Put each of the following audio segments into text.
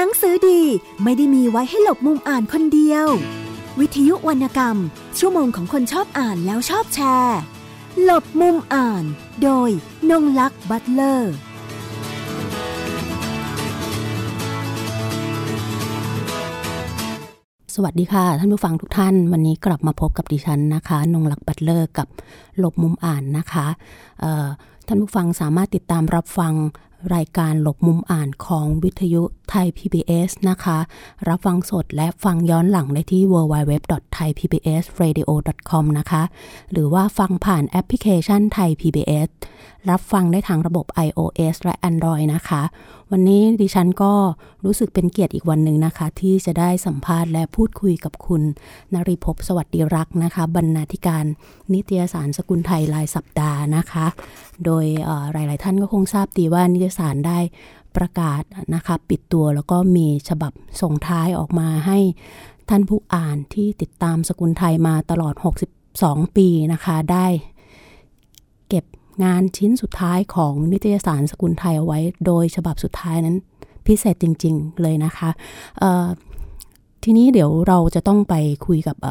นังสือดีไม่ได้มีไว้ให้หลบมุมอ่านคนเดียว วิทยุวรรณกรรม ชั่วโมงของคนชอบอ่านแล้วชอบแชร์ หลบมุมอ่าน โดยนงลักษ์บัตเลอร์สวัสดีค่ะ ท่านผู้ฟังทุกท่าน วันนี้กลับมาพบกับดิฉันนะคะ นงลักษ์บัตเลอร์กับหลบมุมอ่านนะคะท่านผู้ฟังสามารถติดตามรับฟัง รายการหลบมุมอ่านของวิทยุไทย PBS นะคะ รับฟังสดและฟังย้อนหลังได้ที่ www.thaipbsradio.com นะคะ หรือว่าฟังผ่านแอปพลิเคชันไทย PBS รับฟังได้ทางระบบ iOS และ Android นะคะ วันนี้ดิฉันก็รู้สึกเป็นเกียรติอีกวันหนึ่งนะคะ ที่จะได้สัมภาษณ์และพูดคุยกับคุณนริภพสวัสดิรักนะคะ บรรณาธิการนิตยสารสกุลไทยรายสัปดาห์นะคะ โดยหลาย ๆ ท่านก็คงทราบดีว่านิตยสารได้ประกาศนะคะปิดตัวแล้วก็มีฉบับส่งท้ายออกมาให้ท่านผู้อ่านที่ติดตามสกุลไทยมาตลอด 62 ปีนะคะได้เก็บงานชิ้นสุดท้ายของนิตยสารสกุลไทยเอาไว้ โดยฉบับสุดท้ายนั้นพิเศษจริง ๆ เลยนะคะทีนี้เดี๋ยวเราจะต้องไปคุยกับเ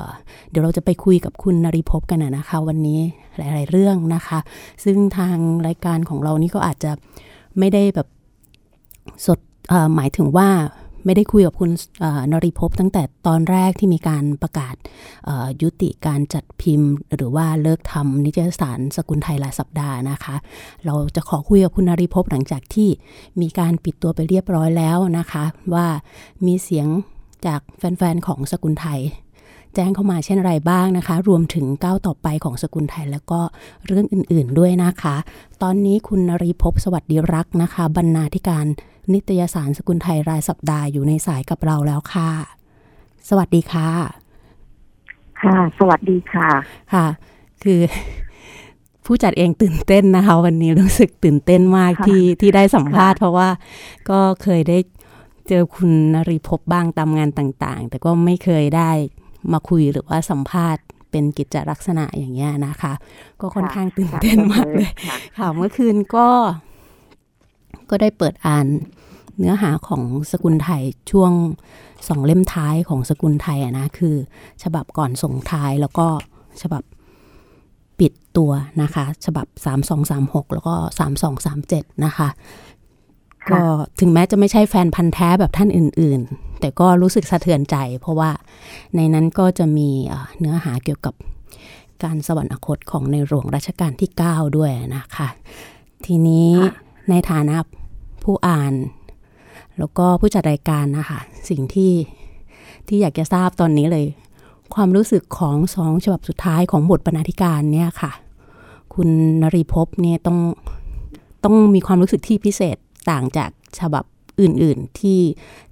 เดี๋ยวเราจะไปคุยกับคุณนริภพกันนะคะ วันนี้หลาย ๆ เรื่องนะคะ ซึ่งทางรายการของเรานี่ก็อาจจะ ไม่ได้แบบสดหมายถึงว่าไม่ได้คุยกับคุณนริภพตั้งแต่ตอนแรกที่มีการประกาศยุติการจัดพิมพ์ หรือว่าเลิกทำนิตยสารสกุลไทยรายสัปดาห์นะคะ เราจะขอคุยกับคุณนริภพหลังจากที่มีการปิดตัวไปเรียบร้อยแล้วนะคะ ว่ามีเสียงจากแฟนๆของสกุลไทย แจ้งเข้ามาเช่นไรบ้างนะคะ รวมถึงก้าวต่อไปของสกุลไทย แล้วก็เรื่องอื่นๆด้วยนะคะ ตอนนี้คุณนรีภพสวัสดิรักษ์นะคะ บรรณาธิการนิตยสารสกุลไทยรายสัปดาห์อยู่ในสายกับเราแล้วค่ะ สวัสดีค่ะ ค่ะ สวัสดีค่ะ ค่ะ คือผู้จัดเองตื่นเต้นนะคะ วันนี้รู้สึกตื่นเต้นมากค่ะที่ที่ได้สัมภาษณ์ค่ะเพราะว่าก็เคยได้เจอคุณนรีภพบ้างตามงานต่างๆ แต่ก็ไม่เคยได้ มาคุยหรือว่าสัมภาษณ์เป็นกิจลักษณะอย่างเงี้ยนะคะ ก็ค่อนข้างตื่นเต้นมากเลยค่ะค่ะเมื่อคืนก็ ก็ได้เปิดอ่านเนื้อหาของสกุลไทยช่วงสองเล่มท้ายของสกุลไทยอะนะคือ ฉบับก่อนส่งท้ายแล้วก็ฉบับปิดตัวนะคะ ฉบับ 3236 แล้วก็ 3237 นะคะค่ะก็ถึงแม้จะไม่ใช่แฟนพันธ์แท้แบบท่านอื่น ๆ แต่ก็รู้สึกสะเทือนใจ เพราะว่าในนั้นก็จะมีเนื้อหาเกี่ยวกับการสวรรคตของในหลวงรัชกาลที่ 9 ด้วยนะคะ ทีนี้ในฐานะผู้อ่าน แล้วก็ผู้จัดรายการนะคะสิ่งที่ที่อยากจะทราบตอนนี้เลย ความรู้สึกของสองฉบับสุดท้ายของบทบรรณาธิการเนี่ยค่ะ คุณนรีภพเนี่ยต้องต้องมีความรู้สึกที่พิเศษต่างจากฉบับ อื่นๆที่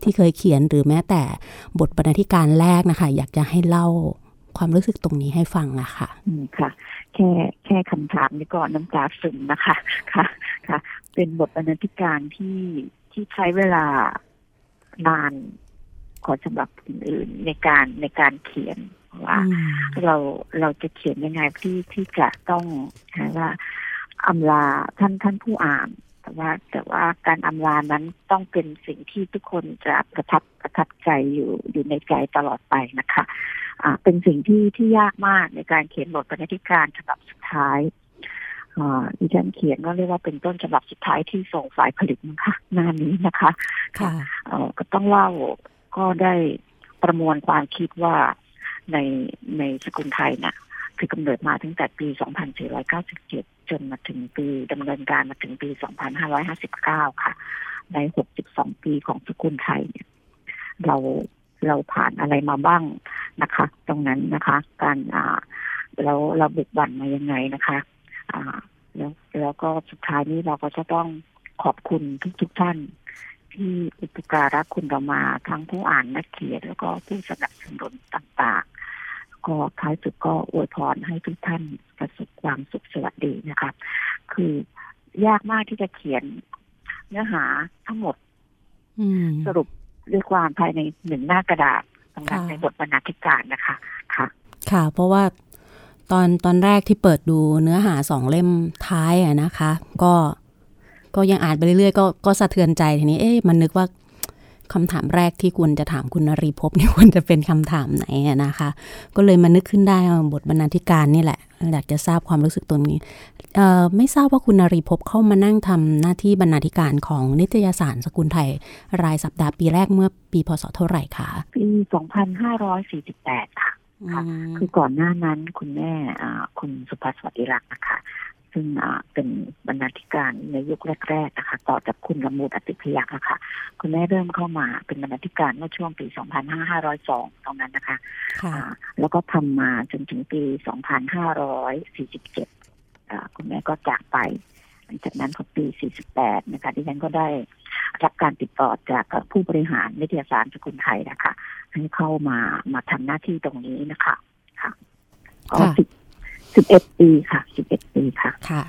ที่เคยเขียนหรือแม้แต่บทบรรณาธิการแรกนะคะ อยากจะให้เล่าความรู้สึกตรงนี้ให้ฟังอะค่ะอืมค่ะ แค่แค่คำถามนี้ก็น้ำตาซึมนะคะค่ะค่ะ เป็นบทบรรณาธิการที่ที่ใช้เวลานานกว่าฉบับอื่นๆในการในการเขียนว่าเราเราจะเขียนยังไงที่ที่จะต้องนะว่าอำลาท่านท่านผู้อ่าน แต่ว่าแต่ว่าการอำลานั้นต้องเป็นสิ่งที่ทุกคนจะประทับประทับใจอยู่อยู่ในใจตลอดไปนะคะอ่าเป็นสิ่งที่ที่ยากมากในการเขียนบทบรรณาธิการฉบับสุดท้ายอ่าดิฉันเขียนก็เรียกว่าเป็นต้นฉบับสุดท้ายที่ส่งฝ่ายผลิตนะคะหน้านี้นะคะค่ะเอ่อก็ต้องเล่าก็ได้ประมวลความคิดว่าในในสกุลไทยน่ะ คือกำเนิดมาตั้งแต่ปี 2497 จนมาถึงปีดำเนินการมาถึงปี 2559 ค่ะ ใน 62 ปีของสกุลไทยเนี่ยเราเราผ่านอะไรมาบ้างนะคะ ตรงนั้นนะคะ การอ่าเราเราบุกบั่นมายังไงนะคะ อ่า แล้วแล้วก็สุดท้ายนี้เราก็จะต้องขอบคุณทุกๆท่านที่อุปการะคุณเรามาทั้งผู้อ่านนักเขียนแล้วก็ผู้สนับสนุนต่างๆ ก็ท้ายสุดก็อวยพรให้ทุกท่านประสบความสุขสวัสดีนะคะคือยากมากที่จะเขียนเนื้อหาทั้งหมดอืมสรุปด้วยความภายในหนึ่งหน้ากระดาษตรงนั้นค่ะในบทบรรณาธิการนะคะ ค่ะ ค่ะ เพราะว่าตอนตอนแรกที่เปิดดูเนื้อหาสองเล่มท้ายอะนะคะ ก็ก็ยังอ่านไปเรื่อยๆ ก็ก็สะเทือนใจทีนี้เอ๊ะมันนึกว่า คำถามแรกที่ควรจะถามคุณนรีพบนี่ควรจะเป็นคำถามไหนนะคะ ก็เลยมานึกขึ้นได้บทบรรณาธิการนี่แหละอยากจะทราบความรู้สึกตัวนี้ไม่ทราบว่าคุณนรีพบเข้ามานั่งทำหน้าที่บรรณาธิการของนิตยสารสกุลไทย รายสัปดาห์ปีแรกเมื่อปีพศเท่าไหร่คะปี 2548 ค่ะค่ะคือก่อนหน้านั้นคุณแม่คุณสุภาสวัสดิรักษ์นะคะ ซึ่งเป็นบรรณาธิการในยุคแรกๆนะคะต่อจากคุณละมูดอติพยักษ์นะคะคุณแม่เริ่มเข้ามาเป็นบรรณาธิการเมื่อช่วงปี 2502 ตรงนั้นนะคะแล้วก็ทำมาจนถึงปี 2547 คุณแม่ก็จากไปหลังจากนั้นพอปี 48 นะคะที่ฉันก็ได้รับการติดต่อจากผู้บริหารนิตยสารสกุลไทยนะคะให้เข้ามามาทำหน้าที่ตรงนี้นะคะ ค่ะก็สิบ สิบเอ็ดปีค่ะสิบเอ็ดปีค่ะค่ะ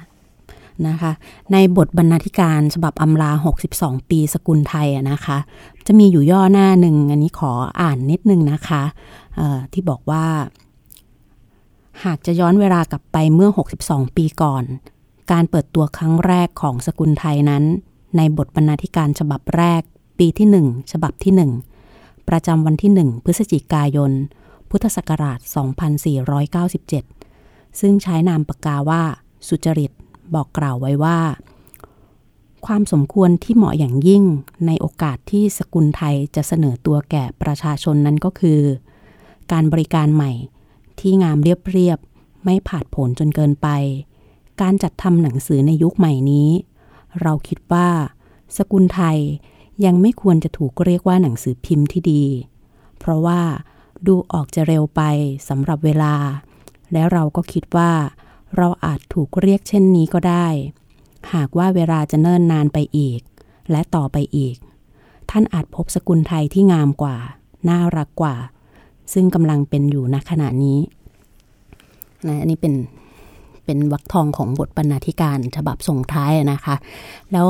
นะคะ ในบทบรรณาธิการฉบับอำลา 62 ปีสกุลไทยนะคะ จะมีอยู่ย่อหน้าหนึ่ง อันนี้ขออ่านนิดนึงนะคะที่บอกว่า หากจะย้อนเวลากลับไปเมื่อ 62 ปีก่อน การเปิดตัวครั้งแรกของสกุลไทยนั้น ในบทบรรณาธิการฉบับแรก ปีที่ 1 ฉบับที่ 1 ประจำวันที่ 1 พฤศจิกายน พุทธศักราช 2497 ซึ่งใช้นามปากกาว่า สุจริตบอกกล่าวไว้ว่า ความสมควรที่เหมาะอย่างยิ่งในโอกาสที่สกุลไทยจะเสนอตัวแก่ประชาชนนั้นก็คือ การบริการใหม่ที่งามเรียบๆไม่ผาดผลจนเกินไป การจัดทำหนังสือในยุคใหม่นี้ เราคิดว่า สกุลไทยยังไม่ควรจะถูกเรียกว่าหนังสือพิมพ์ที่ดี เพราะว่าดูออกจะเร็วไปสำหรับเวลา แล้วเราก็คิดว่าเราอาจถูกเรียกเช่นนี้ก็ได้ หากว่าเวลาจะเนิ่นนานไปอีก และต่อไปอีก ท่านอาจพบสกุลไทยที่งามกว่า น่ารักกว่า ซึ่งกำลังเป็นอยู่ณขณะนี้นะอันนี้เป็นเป็นวักทองของบทบรรณาธิการฉบับส่งท้ายนะคะ แล้ว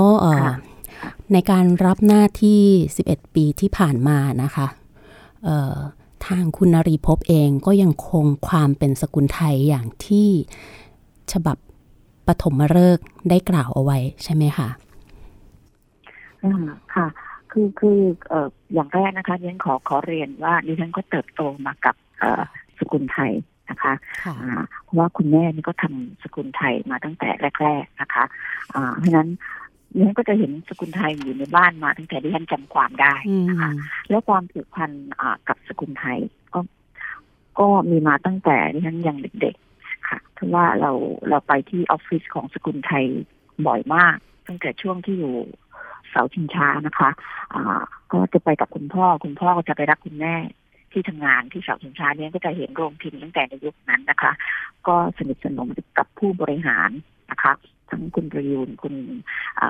ในการรับหน้าที่ 11 ปีที่ผ่านมานะคะ ทางคุณนรีพบเองก็ยังคงความเป็นสกุลไทยอย่างที่ฉบับปฐมฤกษ์ได้กล่าวเอาไว้ใช่ไหมคะอ่าค่ะ คือคือเอ่ออย่างแรกนะคะดิฉันขอขอเรียนว่าดิฉันก็เติบโตมากับเอ่อสกุลไทยนะคะเพราะว่าคุณแม่นี่ก็ทำสกุลไทยมาตั้งแต่แรก ๆ นะคะอ่าเพราะนั้น ดิฉันก็จะเห็นสกุลไทยอยู่ในบ้านมาตั้งแต่ที่ฉันจำความได้นะคะ แล้วความผูกพันกับสกุลไทยก็ก็มีมาตั้งแต่ที่ฉันยังเด็กๆค่ะเพราะว่าเราเราไปที่ออฟฟิศของสกุลไทยบ่อยมาก ตั้งแต่ช่วงที่อยู่เสาชิงช้านะคะอ่าก็จะไปกับคุณพ่อ คุณพ่อก็จะไปรับคุณแม่ที่ทำงานที่เสาชิงช้าเนี่ยก็จะเห็นโรงพิมพ์ตั้งแต่ในยุคนั้นนะคะ ก็สนิทสนมกับผู้บริหารนะคะ ทั้งคุณประยูนคุณ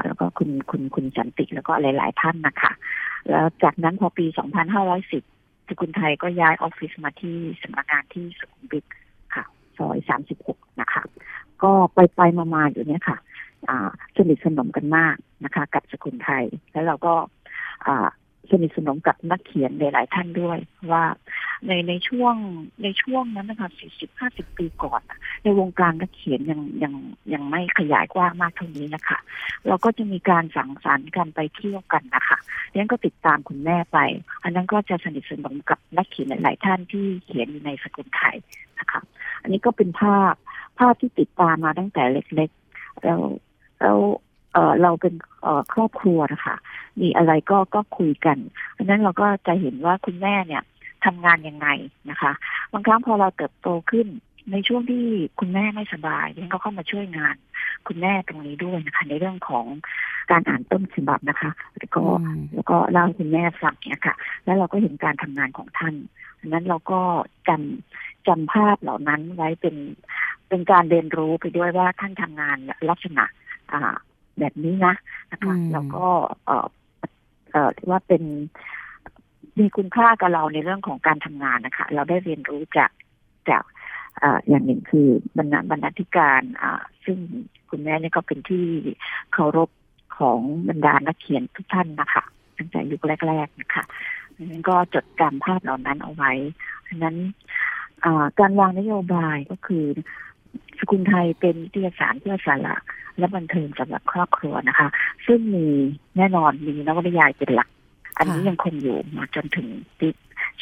แล้วก็คุณคุณคุณสันติแล้วก็หลาย ๆ ท่านนะคะ แล้วจากนั้นพอปี 2510สกุลไทยก็ย้ายออฟฟิศมาที่สำนักงานที่สุขุมวิทค่ะซอย 36 นะคะ ก็ไปไปมาๆอยู่เนี่ยค่ะสนิทสนมกันมากนะคะ กับสกุลไทยแล้วเราก็ สนิทสนมกับนักเขียนหลาย ๆ ท่านด้วยว่าในในช่วงในช่วงนั้นนะคะสี่สิบห้าสิบปีก่อนในวงการนักเขียนยังยังยังไม่ขยายกว้างมากเท่านี้นะคะ เราก็จะมีการสังสรรค์กันไปเที่ยวกันนะคะนั้นก็ติดตามคุณแม่ไป อันนั้นก็จะสนิทสนมกับนักเขียนหลาย ๆ ท่านที่เขียนอยู่ในสกุลไทยนะคะ อันนี้ก็เป็นภาพภาพที่ติดตามมาตั้งแต่เล็ก ๆ แล้วแล้ว เออเราเป็นเออครอบครัวนะคะมีอะไรก็ก็คุยกันเพราะนั้นเราก็จะเห็นว่าคุณแม่เนี่ยทำงานยังไงนะคะ บางครั้งพอเราเติบโตขึ้นในช่วงที่คุณแม่ไม่สบายยังก็เข้ามาช่วยงาน คุณแม่ตรงนี้ด้วยนะคะ ในเรื่องของการอ่านต้นฉบับนะคะ แล้วก็แล้วก็เล่าคุณแม่ฟังเนี่ยค่ะ แล้วเราก็เห็นการทำงานของท่านดังนั้นเราก็จำจำภาพเหล่านั้นไว้เป็นเป็นการเรียนรู้ไปด้วยว่าท่านทำงานลักษณะอ่า แบบนี้นะนะคะแล้วก็เออเออว่าเป็นมีคุณค่ากับเราในเรื่องของการทำงานนะคะ เราได้เรียนรู้จากจากอย่างหนึ่งคือบรรณบรรณาธิการซึ่งคุณแม่นี่ก็เป็นที่เคารพของบรรดานักเขียนทุกท่านนะคะตั้งแต่ยุคแรกๆนะคะนั้นก็จดจำภาพเหล่านั้นเอาไว้ฉะนั้นการวางนโยบายก็คือ สกุลไทยเป็นวิทยาศาสตร์เพื่อสาระและบันเทิงสำหรับครอบครัวนะคะ ซึ่งมีแน่นอนมีนวนิยายเป็นหลัก อันนี้ยังคงอยู่มาจนถึงปี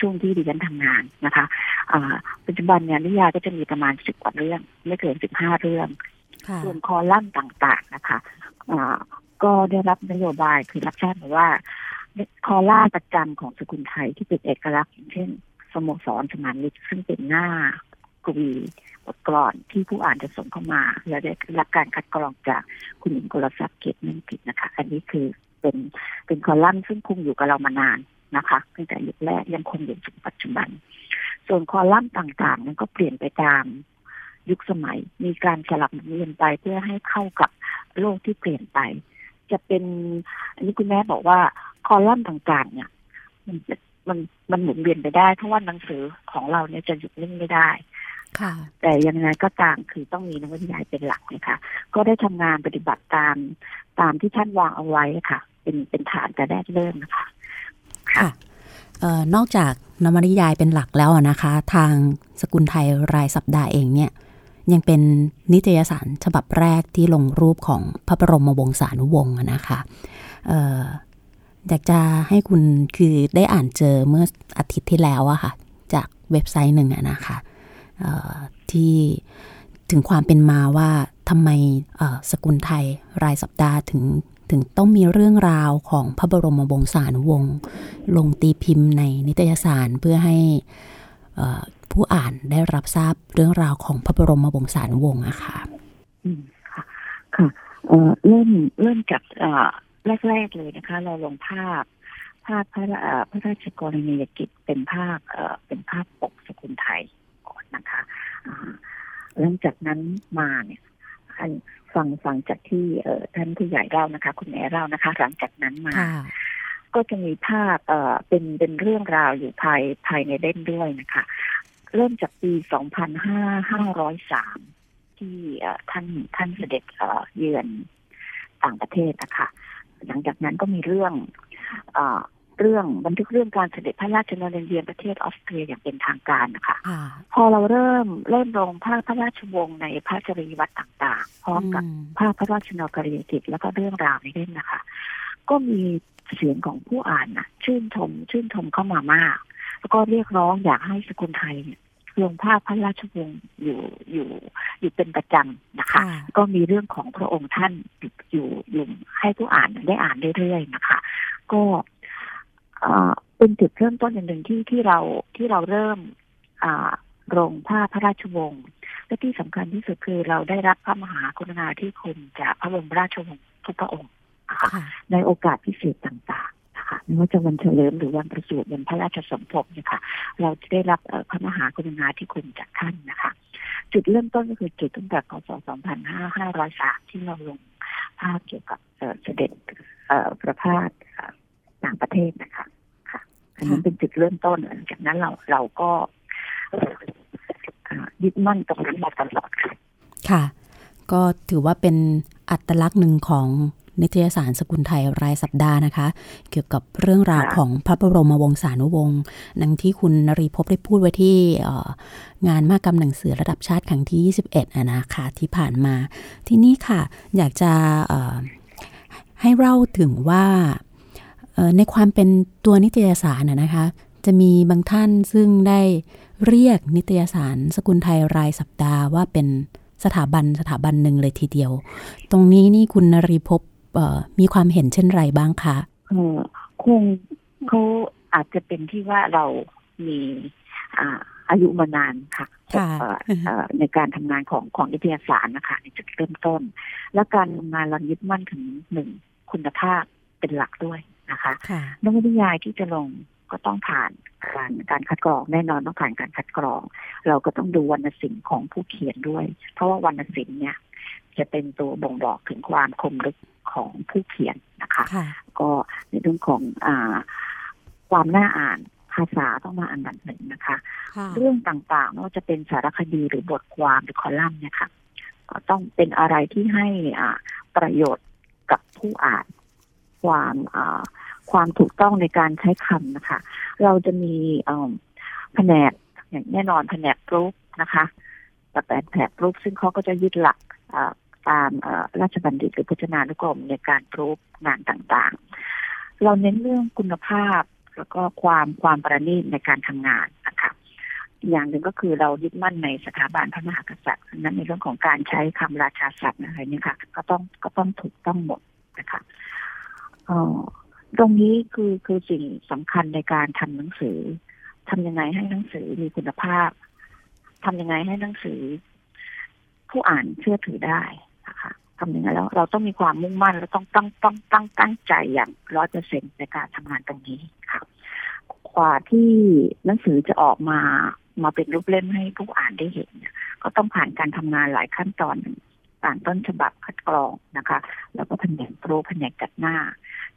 ช่วงที่ดิฉันทำงานนะคะปัจจุบันเนี่ยนิยายก็จะมีประมาณสิบกว่าเรื่อง ไม่เกินสิบห้าเรื่อง ส่วนคอลัมน์ต่างๆนะคะก็ได้รับนโยบายคือรับทราบมาว่าคอล่าประจำของสกุลไทยที่เป็นเอกลักษณ์อย่างเช่น สโมสรสมานมิตรซึ่งเป็นหน้า กวีบทกลอนที่ผู้อ่านจะส่งเข้ามา และได้รับการคัดกรองจากคุณหญิงกรศักดิ์เกียรตินิ่งผิดนะคะ อันนี้คือเป็นเป็นคอลัมน์ซึ่งคงอยู่กับเรามานานนะคะตั้งแต่ยุคแรกยังคงอยู่ถึงปัจจุบัน ส่วนคอลัมน์ต่างๆ นั้นก็เปลี่ยนไปตามยุคสมัย มีการสลับเวียนไปเพื่อให้เข้ากับโลกที่เปลี่ยนไป จะเป็น อันนี้คุณแม่บอกว่าคอลัมน์ต่างๆ เนี่ยมันมันมันหมุนเวียนไปได้เพราะว่าหนังสือของเราเนี่ยจะหยุดนิ่งไม่ได้ แต่ยังไงก็ตามคือต้องมีนวนิยายเป็นหลักนะคะ ก็ได้ทำงานปฏิบัติตามตามที่ท่านวางเอาไว้ค่ะ เป็นเป็นฐานแต่แรกเริ่มนะคะค่ะนอกจากนวนิยายเป็นหลักแล้วนะคะ ทางสกุลไทยรายสัปดาห์เองเนี่ย ยังเป็นนิตยสารฉบับแรกที่ลงรูปของพระบรมวงศานุวงศ์นะคะอยากจะให้คุณคือได้อ่านเจอเมื่ออาทิตย์ที่แล้วอะค่ะ จากเว็บไซต์หนึ่งนะคะ ที่ถึงความเป็นมาว่าทำไมสกุลไทยรายสัปดาห์ถึงถึงต้องมีเรื่องราวของพระบรมวงศานุวงศ์ลงตีพิมพ์ในนิตยสารเพื่อให้ผู้อ่านได้รับทราบเรื่องราวของพระบรมวงศานุวงศ์อะค่ะค่ะค่ะเริ่มเริ่มจากแรก ๆเลยนะคะ เราลงภาพ ภาพพระพระราชกรณียกิจเป็นภาพเป็นภาพปกสกุลไทย นนะคะหลังจากนั้นมาเนี่ยฟังฟังจากที่ท่านผู้ใหญ่เล่านะคะ คุณแม่เล่านะคะ หลังจากนั้นมา ก็จะมีภาพเเป็นเป็นเรื่องราวอยู่ภายภายในเล่นด้วยนะคะ เริ่มจากปีสองพันห้าห้าร้อยสามที่ท่านท่านเสด็จเยือนต่างประเทศนะคะหลังจากนั้นก็มีเรื่องอ เรื่องบันทึกเรื่องการเสด็จพระราชดำเนินเยือนประเทศออสเตรียอย่างเป็นทางการนะคะพอเราเริ่มเริ่มลงภาพพระราชวงศ์ในพระจริยวัตรต่างๆ พร้อมกับภาพพระราชนกรียกิจแล้วก็เรื่องราวในเล่มนะคะ ก็มีเสียงของผู้อ่านนะชื่นชมชื่นชมเข้ามามาก แล้วก็เรียกร้องอยากให้สกุลไทยเนี่ยลงภาพพระราชวงศ์อยู่อยู่อยู่เป็นประจำนะคะ ก็มีเรื่องของพระองค์ท่านอยู่อยู่ให้ผู้อ่านได้อ่านเรื่อยๆนะคะ ก็ เป็นจุดเริ่มต้นอย่างหนึ่งที่ที่เราที่เราเริ่มลงภาพพระราชวงศ์และที่สำคัญที่สุดคือเราได้รับพระมหากรุณาธิคุณจากพระบรมราชวงศ์ทุกพระองค์นะคะในโอกาสพิเศษต่างค่ะไม่ว่าจะวันเฉลิมหรือวันประสูติวันพระราชสมภพเนี่ยค่ะ เราจะได้รับพระมหากรุณาธิคุณจากท่านนะคะ จุดเริ่มต้นก็คือจุดตั้งแต่พศ 2503 ที่เราลงภาพเกี่ยวกับเสด็จประพาส ต่างประเทศนะคะค่ะ อันนี้เป็นจุดเริ่มต้นหลังจากนั้นเราเราก็ยึดมั่นตรงนั้นมาตลอดค่ะค่ะ ก็ถือว่าเป็นอัตลักษณ์หนึ่งของนิตยสารสกุลไทยรายสัปดาห์นะคะ เกี่ยวกับเรื่องราวของพระบรมวงศานุวงศ์ดังที่คุณนรีพบได้พูดไว้ที่งานมากรรมหนังสือระดับชาติครั้งที่ 21อะนะคะที่ผ่านมา ที่นี่ค่ะ อยากจะให้เล่าถึงว่า ในความเป็นตัวนิตยสารนะคะ จะมีบางท่านซึ่งได้เรียกนิตยสารสกุลไทยรายสัปดาห์ว่าเป็นสถาบันสถาบันหนึ่งเลยทีเดียว ตรงนี้นี่คุณนรีพบมีความเห็นเช่นไรบ้างคะคงเขาอาจจะเป็นที่ว่าเรามีอายุมานานค่ะในการทำงานของของวิทยาศาสตร์นะคะในจุดเริ่มต้น และการทำงานเรายึดมั่นถึงหนึ่งคุณภาพเป็นหลักด้วย นะคะนวนิยายที่จะลงก็ต้องผ่านการการคัดกรองแน่นอนต้องผ่านการคัดกรอง เราก็ต้องดูวรรณศิลป์ของผู้เขียนด้วย เพราะว่าวรรณศิลป์เนี่ย จะเป็นตัวบ่งบอกถึงความคมลึกของผู้เขียนนะคะ ก็ในเรื่องของอความน่าอ่านภาษาต้องมาอันดับหนึ่งนะคะ เรื่องต่างๆไม่ว่าจะเป็นสารคดีหรือบทความหรือคอลัมน์เนี่ยค่ะก็ต้องเป็นอะไรที่ให้อ่าประโยชน์กับผู้อ่าน ความความถูกต้องในการใช้คำนะคะ เราจะมีแผนกอย่างแน่นอนแผนกรูปนะคะแต่แผนกรูปซึ่งเขาก็จะยึดหลักตามราชบัณฑิตหรือพจนานุกรมในการรูปงานต่างๆ เราเน้นเรื่องคุณภาพแล้วก็ความความประณีตในการทำงานนะคะอย่างหนึ่งก็คือเรายึดมั่นในสถาบันพระมหากษัตริย์นั้นในเรื่องของการใช้คำราชาศัพท์อะไรนี่ค่ะ ก็ต้องก็ต้องถูกต้องหมดนะคะ ตรงนี้คือคือสิ่งสำคัญในการทำหนังสือทำยังไงให้หนังสือมีคุณภาพทำยังไงให้หนังสือ ผู้อ่านเชื่อถือได้นะคะทำยังไงแล้วเราต้องมีความมุ่งมั่นและต้องต้องต้องตั้งตั้งใจอย่างร้อยเปอร์เซ็นในการทำงานตรงนี้ค่ะกว่าที่หนังสือจะออกมามาเป็นรูปเล่มให้ผู้อ่านได้เห็น ก็ต้องผ่านการทำงานหลายขั้นตอนอ่านต้นฉบับคัดกรองนะคะ แล้วก็แผนกโปรแผนกจัดหน้า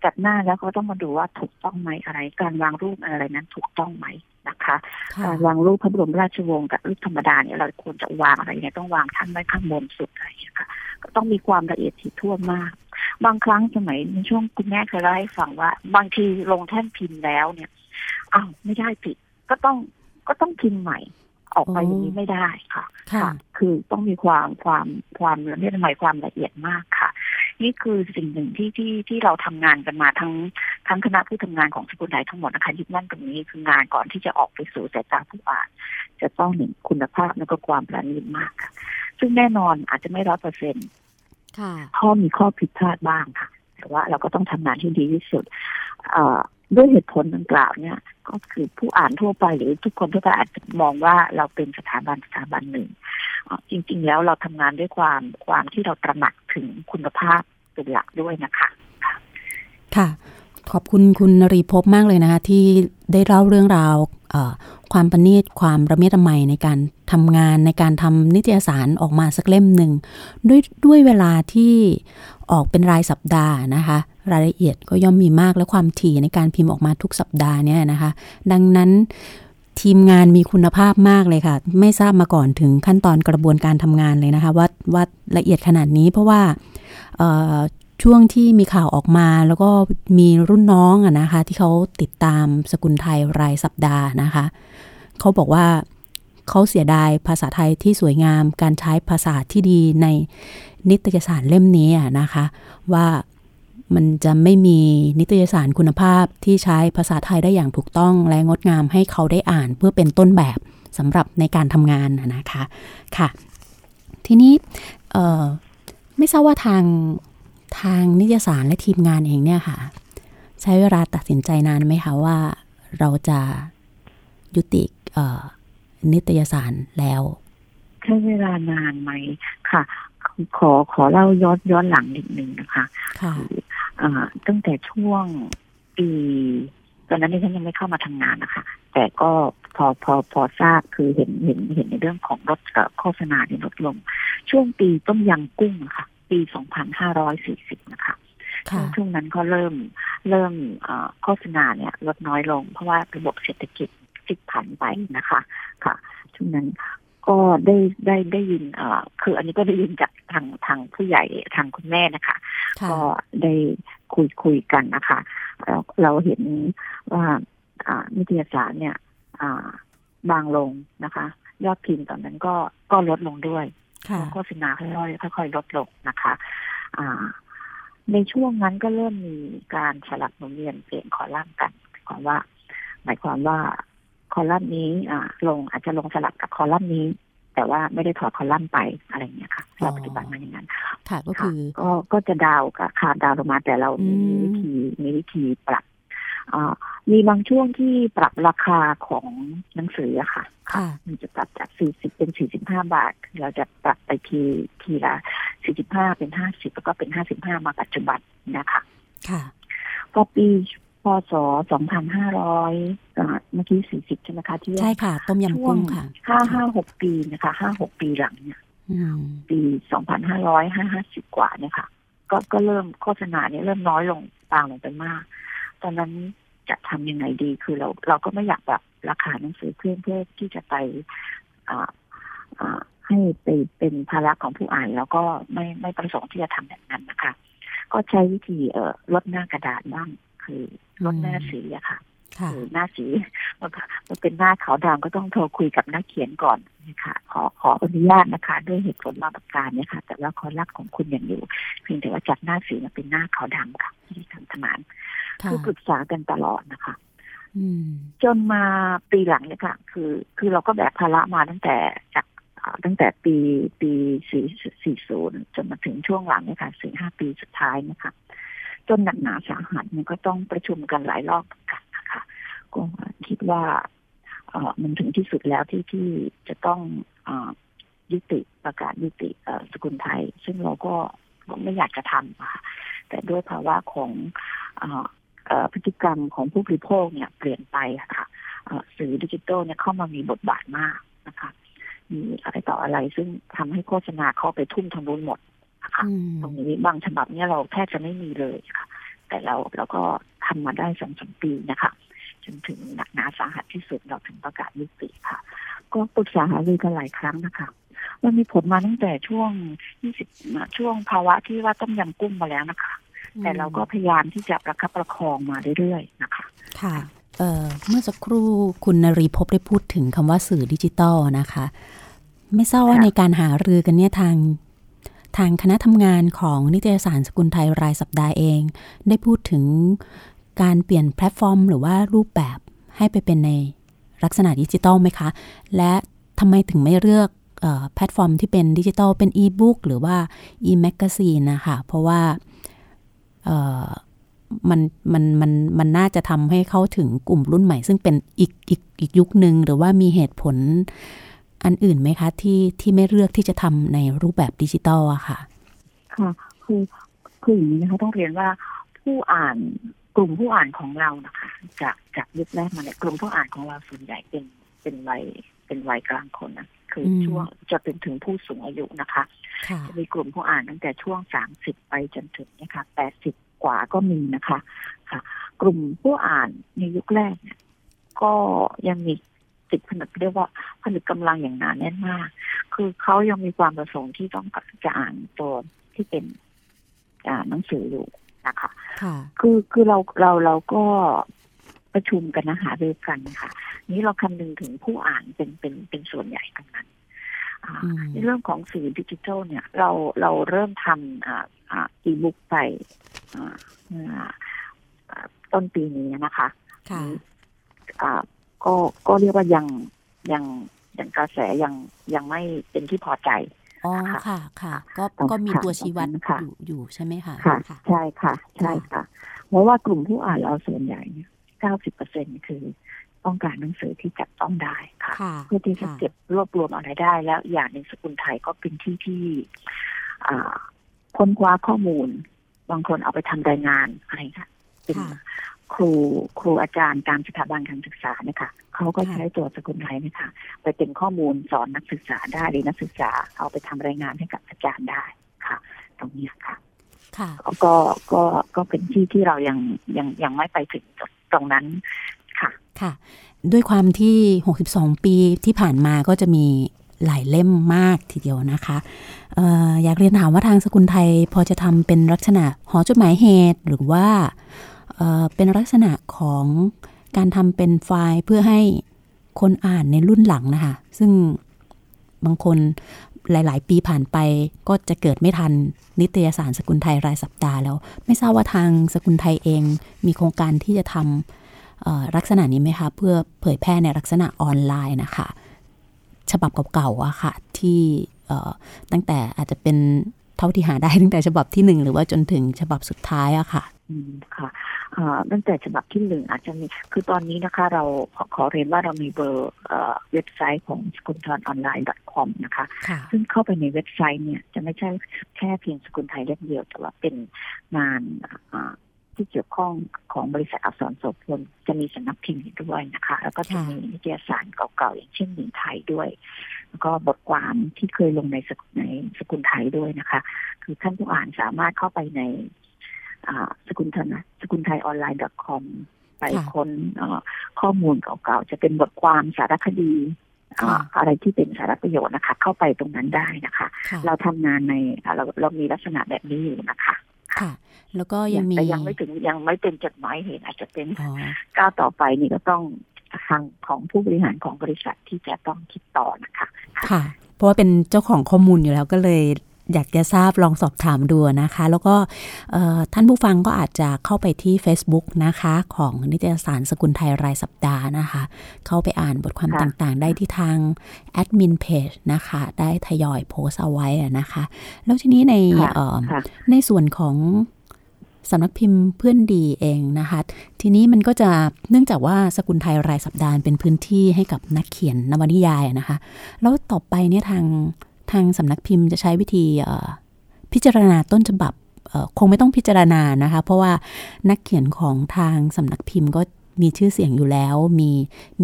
จัดหน้าแล้วก็ต้องมาดูว่าถูกต้องไหมอะไร การวางรูปอะไรนั้นถูกต้องไหมนะคะการวางรูปพระบรมราชวงศ์กับรูปธรรมดาเนี่ยเราควรจะวางอะไรเนี่ยต้องวางท่านไว้ข้างบนสุดอะไรอย่างเงี้ยค่ะก็ต้องมีความละเอียดถี่ถ้วนมาก บางครั้งสมัยในช่วงคุณแม่เคยเล่าให้ฟังว่า บางทีลงแท่นพิมพ์แล้วเนี่ยอ้าวไม่ได้ผิดก็ต้องก็ต้องพิมพ์ใหม่ออกไปอย่างนี้ไม่ได้ค่ะ ค่ะ คือต้องมีความความความละเอียดใหม่ความละเอียดมากค่ะ นี่คือสิ่งหนึ่งที่ที่ที่เราทำงานกันมาทั้งทั้งคณะผู้ทำงานของสกุลไทยทั้งหมดนะคะยึดมั่นตรงนี้คืองานก่อนที่จะออกไปสู่สายตาผู้อ่าน จะต้องหนึ่งคุณภาพแล้วก็ความประณีตมากค่ะซึ่งแน่นอนอาจจะไม่ร้อยเปอร์เซ็นต์ข้อมีข้อผิดพลาดบ้างค่ะ แต่ว่าเราก็ต้องทำงานที่ดีที่สุด ด้วยเหตุผลดังกล่าวเนี่ย ก็คือผู้อ่านทั่วไปหรือทุกคนทั่วไปอาจจะมองว่าเราเป็นสถาบันสถาบันหนึ่ง จริง ๆ แล้วเราทำงานด้วยความความที่เราตระหนักถึงคุณภาพเป็นหลักด้วยนะคะ ค่ะ ขอบคุณคุณนรีพบมากเลยนะคะที่ได้เล่าเรื่องราว ความประณีตความระเมียดระไมในการทำงานในการทำนิตยสารออกมาสักเล่มหนึ่งด้วยด้วยเวลาที่ออกเป็นรายสัปดาห์นะคะ รายละเอียดก็ย่อมมีมากและความถี่ในการพิมพ์ออกมาทุกสัปดาห์เนี่ยนะคะ ดังนั้นทีมงานมีคุณภาพมากเลยค่ะ ไม่ทราบมาก่อนถึงขั้นตอนกระบวนการทำงานเลยนะคะว่าว่าละเอียดขนาดนี้เพราะว่าช่วงที่มีข่าวออกมาแล้วก็มีรุ่นน้องอะนะคะ ที่เขาติดตามสกุลไทยรายสัปดาห์นะคะ เขาบอกว่าเขาเสียดายภาษาไทยที่สวยงาม การใช้ภาษาที่ดีในนิตยสารเล่มนี้นะคะ ว่ามันจะไม่มีนิตยสารคุณภาพที่ใช้ภาษาไทยได้อย่างถูกต้องและงดงามให้เขาได้อ่านเพื่อเป็นต้นแบบสำหรับในการทำงานนะคะค่ะ ทีนี้ไม่ทราบว่าทางทางนิตยสารและทีมงานเองเนี่ยค่ะ ใช้เวลาตัดสินใจนานไหมคะว่าเราจะยุติ นิตยสารแล้วใช้เวลานานไหมค่ะ ขอขอเล่าย้อนย้อนหลังนิดนึงนะคะค่ะตั้งแต่ช่วงปีตอนนั้นที่ฉันยังไม่เข้ามาทำงานนะคะแต่ก็พอพอพอทราบคือเห็นเห็นเห็นในเรื่องของรถโฆษณาที่ลดลง ช่วงปีต้มยำกุ้งค่ะ ปีสองพันห้าร้อยสี่สิบนะคะช่วงนั้นก็เริ่มเริ่มโฆษณาเนี่ยลดน้อยลง เพราะว่าระบบเศรษฐกิจ จิตผันไปนะคะ ค่ะช่วงนั้นก็ได้ได้ได้ยินเอ่อคืออันนี้ก็ได้ยินจากทางทางผู้ใหญ่ทางคุณแม่นะคะ ก็ได้คุยคุยกันนะคะเราเราเห็นว่าอ่านิตยสารเนี่ยอ่าบางลงนะคะ ยอดพิมพ์ตอนนั้นก็ก็ลดลงด้วยโฆษณาค่อยๆค่อยๆลดลงนะคะอ่าในช่วงนั้นก็เริ่มมีการสลับหมุนเวียนเปลี่ยนคอลัมน์กันหมายความว่า หมายความว่า คอลัมน์นี้อ่าลงอาจจะลงสลับกับคอลัมน์นี้ แต่ว่าไม่ได้ถอดคอลัมน์ไปอะไรเงี้ยค่ะ เราปฏิบัติมาอย่างนั้นค่ะก็คือก็ก็จะดาวกับขาดดาวลงมาแต่เรามีวิธีมีวิธีปรับมีบางช่วงที่ปรับราคาของหนังสืออะค่ะค่ะมันจะปรับจากสี่สิบเป็นสี่สิบห้าบาท เราจะปรับไปทีทีละสี่สิบห้าเป็นห้าสิบแล้วก็เป็นห้าสิบห้ามาปัจจุบันนะคะ ค่ะ พอปี พศสองพันห้าร้อยเมื่อกี้สี่สิบใช่ไหมคะที่ใช่ค่ะ ต้มยำกุ้งค่ะห้าห้าหกปีนะคะห้าหกปีหลังเนี่ยปีสองพันห้าร้อยห้าห้าสิบกว่าเนี่ยค่ะ ก็ก็เริ่มโฆษณาเนี่ยเริ่มน้อยลงต่างลงไปมาก ตอนนั้นจะทำยังไงดีคือเรา เราก็ไม่อยากแบบราคาหนังสือเพื่อเพื่อที่จะไปอ่าอ่าให้ไปเป็นภาระของผู้อ่าน แล้วก็ไม่ไม่ประสงค์ที่จะทำแบบนั้นนะคะ ก็ใช้วิธีเอ่อลดหน้ากระดาษบ้าง คือลดหน้าสีอะค่ะคือหน้าสีมันมันเป็นหน้าขาวดำก็ต้องโทรคุยกับนักเขียนก่อนนะคะขอขออนุญาตนะคะ ด้วยเหตุผลมาประการเนี่ยค่ะ แต่ว่าคอรักของคุณยังอยู่เพียงแต่ว่าจัดหน้าสีมาเป็นหน้าขาวดำค่ะที่ทำทมานคือปรึกษากันตลอดนะคะอืมจนมาปีหลังเนี่ยค่ะ คือ คือเราก็แบกภาระมาตั้งแต่จากตั้งแต่ปีปีสี่สี่ศูนย์จนมาถึงช่วงหลังเนี่ยค่ะสี่ห้าปีสุดท้ายนะคะ จนหนักหนาสาหัสมันก็ต้องประชุมกันหลายรอบกันนะคะก็คิดว่าเออมันถึงที่สุดแล้วที่ที่จะต้องอยุติประกาศยุติสกุลไทย ซึ่งเราก็ไม่อยากจะทำค่ะแต่ด้วยภาวะของพฤติกรรมของผู้บริโภคเนี่ยเปลี่ยนไปค่ะสื่อดิจิทัลเนี่ยเข้ามามีบทบาทมากนะคะ มีอะไรต่ออะไรซึ่งทำให้โฆษณาเข้าไปทุ่มทางนู้นหมด คะตรงนี้บางฉบับเนี่ยเราแทบจะไม่มีเลยค่ะ แต่เราเราก็ทำมาได้สองสามปีนะคะจนถึงหนักหนาสาหัสที่สุดเราถึงประกาศยุติค่ะ ก็ปรึกษาหารือกันหลายครั้งนะคะมันมีผลมาตั้งแต่ช่วงยี่สิบช่วงภาวะที่ว่าต้มยำกุ้งมาแล้วนะคะ แต่เราก็พยายามที่จะประคับประคองมาเรื่อยๆนะคะ ค่ะเเมื่อสักครู่คุณนรีพบได้พูดถึงคำว่าสื่อดิจิตอลนะคะ ไม่ทราบว่าในการหารือกันเนี่ยทาง ทางคณะทำงานของนิตยสารสกุลไทยรายสัปดาห์เอง ได้พูดถึงการเปลี่ยนแพลตฟอร์ม หรือว่ารูปแบบให้ไปเป็นในลักษณะดิจิตอลไหมคะ และทำไมถึงไม่เลือกแพลตฟอร์มที่เป็นดิจิตอลเป็นอีบุ๊กหรือว่า e-magazine นะคะ เพราะว่ามันมันมันมันน่าจะทำให้เข้าถึงกลุ่มรุ่นใหม่ ซึ่งเป็นอีกอีกอีกยุคหนึ่งหรือว่ามีเหตุผล อันอื่นไหมคะ ที่ที่ไม่เลือกที่จะทำในรูปแบบดิจิตอลอะค่ะ ค่ะคือคืออย่างนี้นะคะต้องเรียนว่าผู้อ่านกลุ่มผู้อ่านของเรานะคะ จากจากยุคแรกมาเนี่ยกลุ่มผู้อ่านของเราส่วนใหญ่เป็นเป็นวัยเป็นวัยกลางคนนะคือช่วงจะเป็นถึงผู้สูงอายุนะคะจะมีกลุ่มผู้อ่านตั้งแต่ช่วงสามสิบไปจนถึงนะคะแปดสิบกว่าก็มีนะคะ ค่ะ กลุ่มผู้อ่านในยุคแรกเนี่ยก็ยังมี จิตผนึกเรียกว่าผนึกกำลังอย่างหนาแน่นมาก คือเขายังมีความประสงค์ที่ต้องจะอ่านตัวที่เป็นหนังสืออยู่นะคะคือคือเราเราเราก็ประชุมกันนะหารือกันค่ะ นี้เราคำนึงถึงผู้อ่านเป็นเป็นเป็นส่วนใหญ่ตรงนั้นในเรื่องของสื่อดิจิทัลเนี่ย เราเราเริ่มทำอ่าอ่าอีบุ๊กไปต้นปีนี้นะคะค่ะ ก็ก็เรียกว่ายังยังยังกระแสยังยังไม่เป็นที่พอใจอ๋อค่ะ ค่ะ ก็ก็มีตัวชี้วัดอยู่อยู่ใช่ไหมคะค่ะ ใช่ค่ะ ใช่ค่ะเพราะว่ากลุ่มผู้อ่านเราส่วนใหญ่เนี่ยเก้าสิบเปอร์เซ็นคือต้องการหนังสือที่จับต้องได้ค่ะ เพื่อที่จะเก็บรวบรวมอะไรได้ แล้วอย่างหนึ่งสกุลไทยก็เป็นที่ที่ค้นคว้าข้อมูล บางคนเอาไปทำรายงานอะไรค่ะเป็นค รูครูอาจารย์ตามสถาบันการศึกษาเนี่ยค่ะเขาก็ใช้ตัวสกุลไทยนะคะไปเป็นข้อมูลสอนนักศึกษาได้หรือนักศึกษาเอาไปทำรายงานให้กับอาจารย์ได้ค่ะ ตรงนี้ค่ะ ค่ะก็ก็ก็เป็นที่ที่เรายังยังยังไม่ไปถึงตรงนั้นค่ะค่ะ ด้วยความที่ 62 ปีที่ผ่านมาก็จะมีหลายเล่มมากทีเดียวนะคะอออยากเรียนถามว่าทางสกุลไทยพอจะทำเป็นลักษณะหอจดหมายเหตุหรือว่า เป็นลักษณะของการทำเป็นไฟล์เพื่อให้คนอ่านในรุ่นหลังนะคะ ซึ่งบางคนหลาย ๆ ปีผ่านไปก็จะเกิดไม่ทันนิตยสารสกุลไทยรายสัปดาห์แล้ว ไม่ทราบว่าทางสกุลไทยเองมีโครงการที่จะทำลักษณะนี้ไหมคะ เพื่อเผยแพร่ในลักษณะออนไลน์นะคะ ฉบับเก่าๆอะค่ะ ที่ตั้งแต่อาจจะเป็นเท่าที่หาได้ตั้งแต่ฉบับที่หนึ่งหรือว่าจนถึงฉบับสุดท้ายอะค่ะอืมค่ะ ตั้งแต่ฉบับที่หนึ่งอาจจะมีคือตอนนี้นะคะ เราขอขอเรียนว่าเรามีเบอร์เว็บไซต์ของสกุลทอนออนไลน์ .com นะคะ ซึ่งเข้าไปในเว็บไซต์เนี่ยจะไม่ใช่แค่เพียงสกุลไทยเล่มเดียว แต่ว่าเป็นงานที่เกี่ยวข้องของบริษัทอักษรโสพลจะมีสำนักพิมพ์ด้วยนะคะ แล้วก็จะมีนิตยสารเก่าๆอย่างเช่นหนิงไทยด้วย แล้วก็บทความที่เคยลงในสกุลในสกุลไทยด้วยนะคะ คือท่านผู้อ่านสามารถเข้าไปใน สกุลไทยนะสกุลไทยออนไลน์ .com ไปค้นข้อมูลเก่าๆ จะเป็นบทความสารคดีอะไรที่เป็นสาระประโยชน์นะคะ เข้าไปตรงนั้นได้นะคะ เราทำงานในเราเรามีลักษณะแบบนี้อยู่นะคะค่ะ แล้วก็ยังมีแต่ยังไม่ถึงยังไม่เป็นจดหมายเหตุอาจจะเป็นก้าวต่อไปนี่ก็ต้องทางของผู้บริหารของบริษัทที่จะต้องคิดต่อนะคะ ค่ะ เพราะว่าเป็นเจ้าของข้อมูลอยู่แล้วก็เลย อยากจะทราบลองสอบถามดูนะคะ แล้วก็ท่านผู้ฟังก็อาจจะเข้าไปที่ Facebook นะคะ ของนิตยสารสกุลไทยรายสัปดาห์นะคะ เข้าไปอ่านบทความต่างๆ ได้ที่ทางแอดมินเพจนะคะ ได้ทยอยโพสเอาไว้นะคะ แล้วทีนี้ในในส่วนของสำนักพิมพ์เพื่อนดีเองนะคะ ทีนี้มันก็จะเนื่องจากว่าสกุลไทยรายสัปดาห์เป็นพื้นที่ให้กับนักเขียนนวนิยายนะคะ แล้วต่อไปเนี่ยทาง ทางสำนักพิมพ์จะใช้วิธีพิจารณาต้นฉบับคงไม่ต้องพิจารณานะคะ เพราะว่านักเขียนของทางสำนักพิมพ์ก็มีชื่อเสียงอยู่แล้ว มี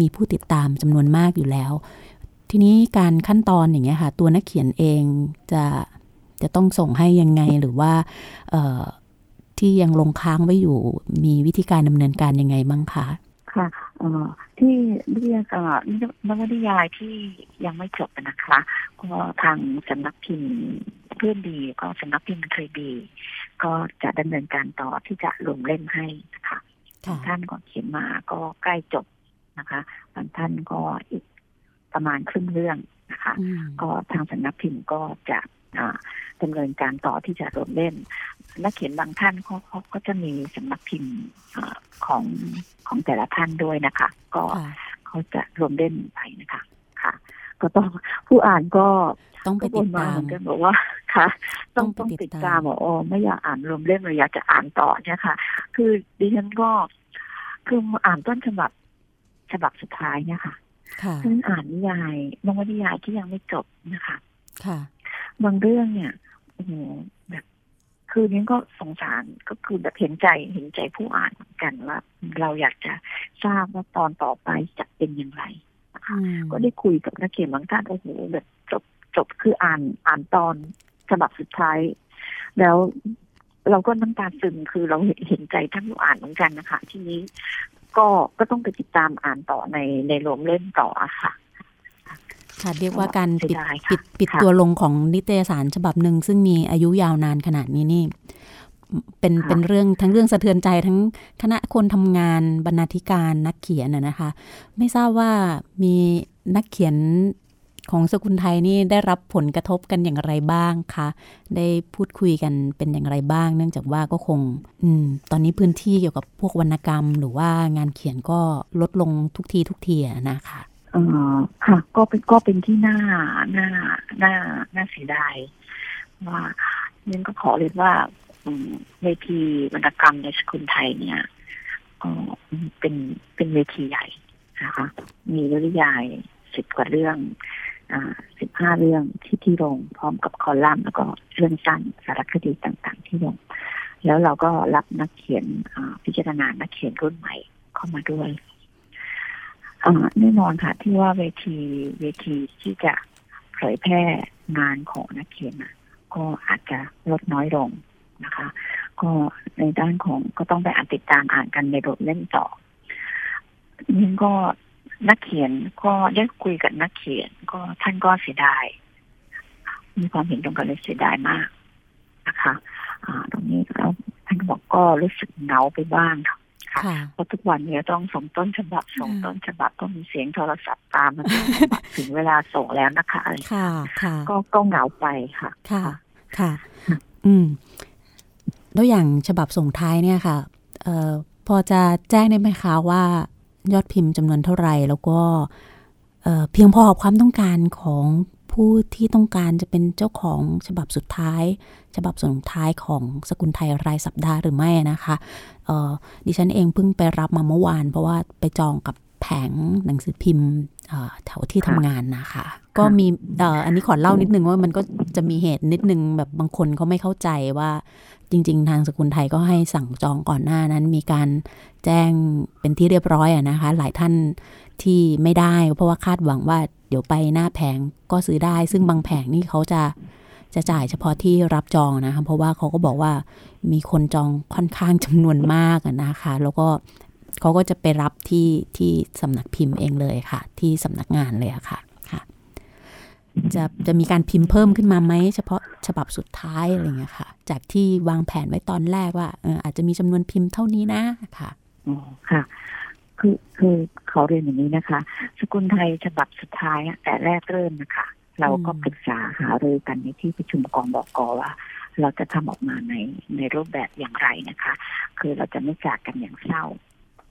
มีผู้ติดตามจำนวนมากอยู่แล้ว ทีนี้การขั้นตอนอย่างเงี้ยค่ะ ตัวนักเขียนเองจะจะต้องส่งให้ยังไงหรือว่าที่ยังลงค้างไว้อยู่มีวิธีการดำเนินการยังไงบ้างคะค่ะ ที่เรียกนวนิยายที่ยังไม่จบนะคะก็ทางสำนักพิมพ์เพื่อนดีก็สำนักพิมพ์เคยดี ก็จะดำเนินการต่อที่จะลงเล่มให้นะคะท่านก็เขียนมาก็ใกล้จบนะคะบางท่านก็อีกประมาณครึ่งเรื่องนะคะ ก็ทางสำนักพิมพ์ก็จะดำเนินการต่อที่จะรวมเล่น นักเขียนบางท่านเขาเขาก็จะมีสำนักพิมพ์ของของแต่ละท่านด้วยนะคะ ก็เขาจะรวมเล่นไปนะคะค่ะ ก็ต้องผู้อ่านก็ต้องไปติดตามกันบอกว่าค่ะ ต้องต้องติดตามบอกโอ้ไม่อยากอ่านรวมเล่มเลยอยากจะอ่านต่อเนี่ยค่ะ คือดิฉันก็คืออ่านต้นฉบับฉบับสุดท้ายเนี่ยค่ะฉันอ่านนิยายนวนิยายที่ยังไม่จบนะคะ ค่ะ บางเรื่องเนี่ยโอ้โหแบบ คือนี้ก็สงสารก็คือแบบเห็นใจเห็นใจผู้อ่านเหมือนกันว่าเราอยากจะทราบว่าตอนต่อไปจะเป็นอย่างไรนะคะก็ได้คุยกับนักเขียนบางท่านโอ้โหแบบจบจบคืออ่านอ่านตอนฉบับสุดท้าย แล้วเราก็น้ำตาซึมคือเราเห็นใจท่านผู้อ่านเหมือนกันนะคะ ทีนี้ก็ก็ต้องไปติดตามอ่านต่อในในโรงเล่มต่ออะค่ะ ค่ะเรียกว่าการปิดปิดปิดตัวลงของนิตยสารฉบับหนึ่งซึ่งมีอายุยาวนานขนาดนี้นี่ เป็นเป็นเรื่องทั้งเรื่องสะเทือนใจทั้งคณะคนทำงานบรรณาธิการนักเขียนนะคะ ไม่ทราบว่ามีนักเขียนของสกุลไทยนี่ได้รับผลกระทบกันอย่างไรบ้างคะได้พูดคุยกันเป็นอย่างไรบ้าง เนื่องจากว่าก็คง อืม ตอนนี้พื้นที่เกี่ยวกับพวกวรรณกรรม หรือว่างานเขียนก็ลดลงทุกทีทุกทีนะคะ ออค่ะก็เป็นก็เป็นที่น่าน่าน่าน่าเสียดายว่าเนี่ยก็ขอเรียนว่าเวทีวรรณกรรมในสกุลไทยเนี่ยก็เป็นเป็นเวทีใหญ่นะคะ มีวริยายสิบกว่าเรื่องอ่าสิบห้าเรื่องที่ที่ลงพร้อมกับคอลัมน์แล้วก็เรื่องสั้นสารคดีต่างๆ ที่ลงแล้วเราก็รับนักเขียนพิจารณานักเขียนรุ่นใหม่เข้ามาด้วย แน่นอนค่ะ ที่ว่าเวทีเวทีที่จะเผยแพร่งานของนักเขียนก็อาจจะลดน้อยลงนะคะ ก็ในด้านของก็ต้องไปอ่านติดตามอ่านกันในบทเล่มต่อนี่ก็นักเขียนก็ได้คุยกับนักเขียน ก็ท่านก็เสียดาย มีความเห็นตรงกันเลยเสียดายมากนะคะ อ่า ตรงนี้แล้วท่านบอกก็รู้สึกเหงาไปบ้างค่ะ เพราะทุกวันนี้ต้องส่งต้นฉบับส่งต้นฉบับก็มีเสียงโทรศัพท์ตามมาถึงเวลาส่งแล้วนะคะค่ะค่ะก็ก็เหงาไปค่ะ ค่ะค่ะ อืมแล้วอย่างฉบับส่งท้ายเนี่ยค่ะเอ่อพอจะแจ้งได้ไหมคะว่ายอดพิมพ์จำนวนเท่าไหร่แล้วก็เพียงพอกับความต้องการของ ผู้ที่ต้องการจะเป็นเจ้าของฉบับสุดท้าย ฉบับสุดท้ายของสกุลไทยรายสัปดาห์หรือไม่นะคะดิฉันเองเพิ่งไปรับมาเมื่อวาน เพราะว่าไปจองกับแผงหนังสือพิมพ์แถวที่ทำงานนะคะ ก็มีอันนี้ขอเล่านิดนึงว่ามันก็จะมีเหตุนิดนึงแบบบางคนเขาไม่เข้าใจว่าจริง ๆ ทางสกุลไทยก็ให้สั่งจองก่อนหน้านั้นมีการแจ้งเป็นที่เรียบร้อยอะนะคะ หลายท่าน ที่ไม่ได้เพราะว่าคาดหวังว่าเดี๋ยวไปหน้าแผงก็ซื้อได้ ซึ่งบางแผงนี่เขาจะจะจ่ายเฉพาะที่รับจองนะคะเพราะว่าเขาก็บอกว่ามีคนจองค่อนข้างจำนวนมากนะคะ แล้วก็เขาก็จะไปรับที่ที่สำนักพิมพ์เองเลยค่ะ ที่สำนักงานเลยค่ะค่ะ จะจะมีการพิมพ์เพิ่มขึ้นมาไหมเฉพาะฉบับสุดท้ายอะไรเงี้ยค่ะ จากที่วางแผนไว้ตอนแรกว่าอาจจะมีจำนวนพิมพ์เท่านี้นะค่ะอ๋อค่ะ คือคือเขาเรียนอย่างนี้นะคะ สกุลไทยฉบับสุดท้ายแต่แรกเริ่มนะคะ เราก็ปรึกษาหารือกันในที่ประชุมกองบอกอว่า เราจะทำออกมาในในรูปแบบอย่างไรนะคะ คือเราจะไม่จากกันอย่างเศร้า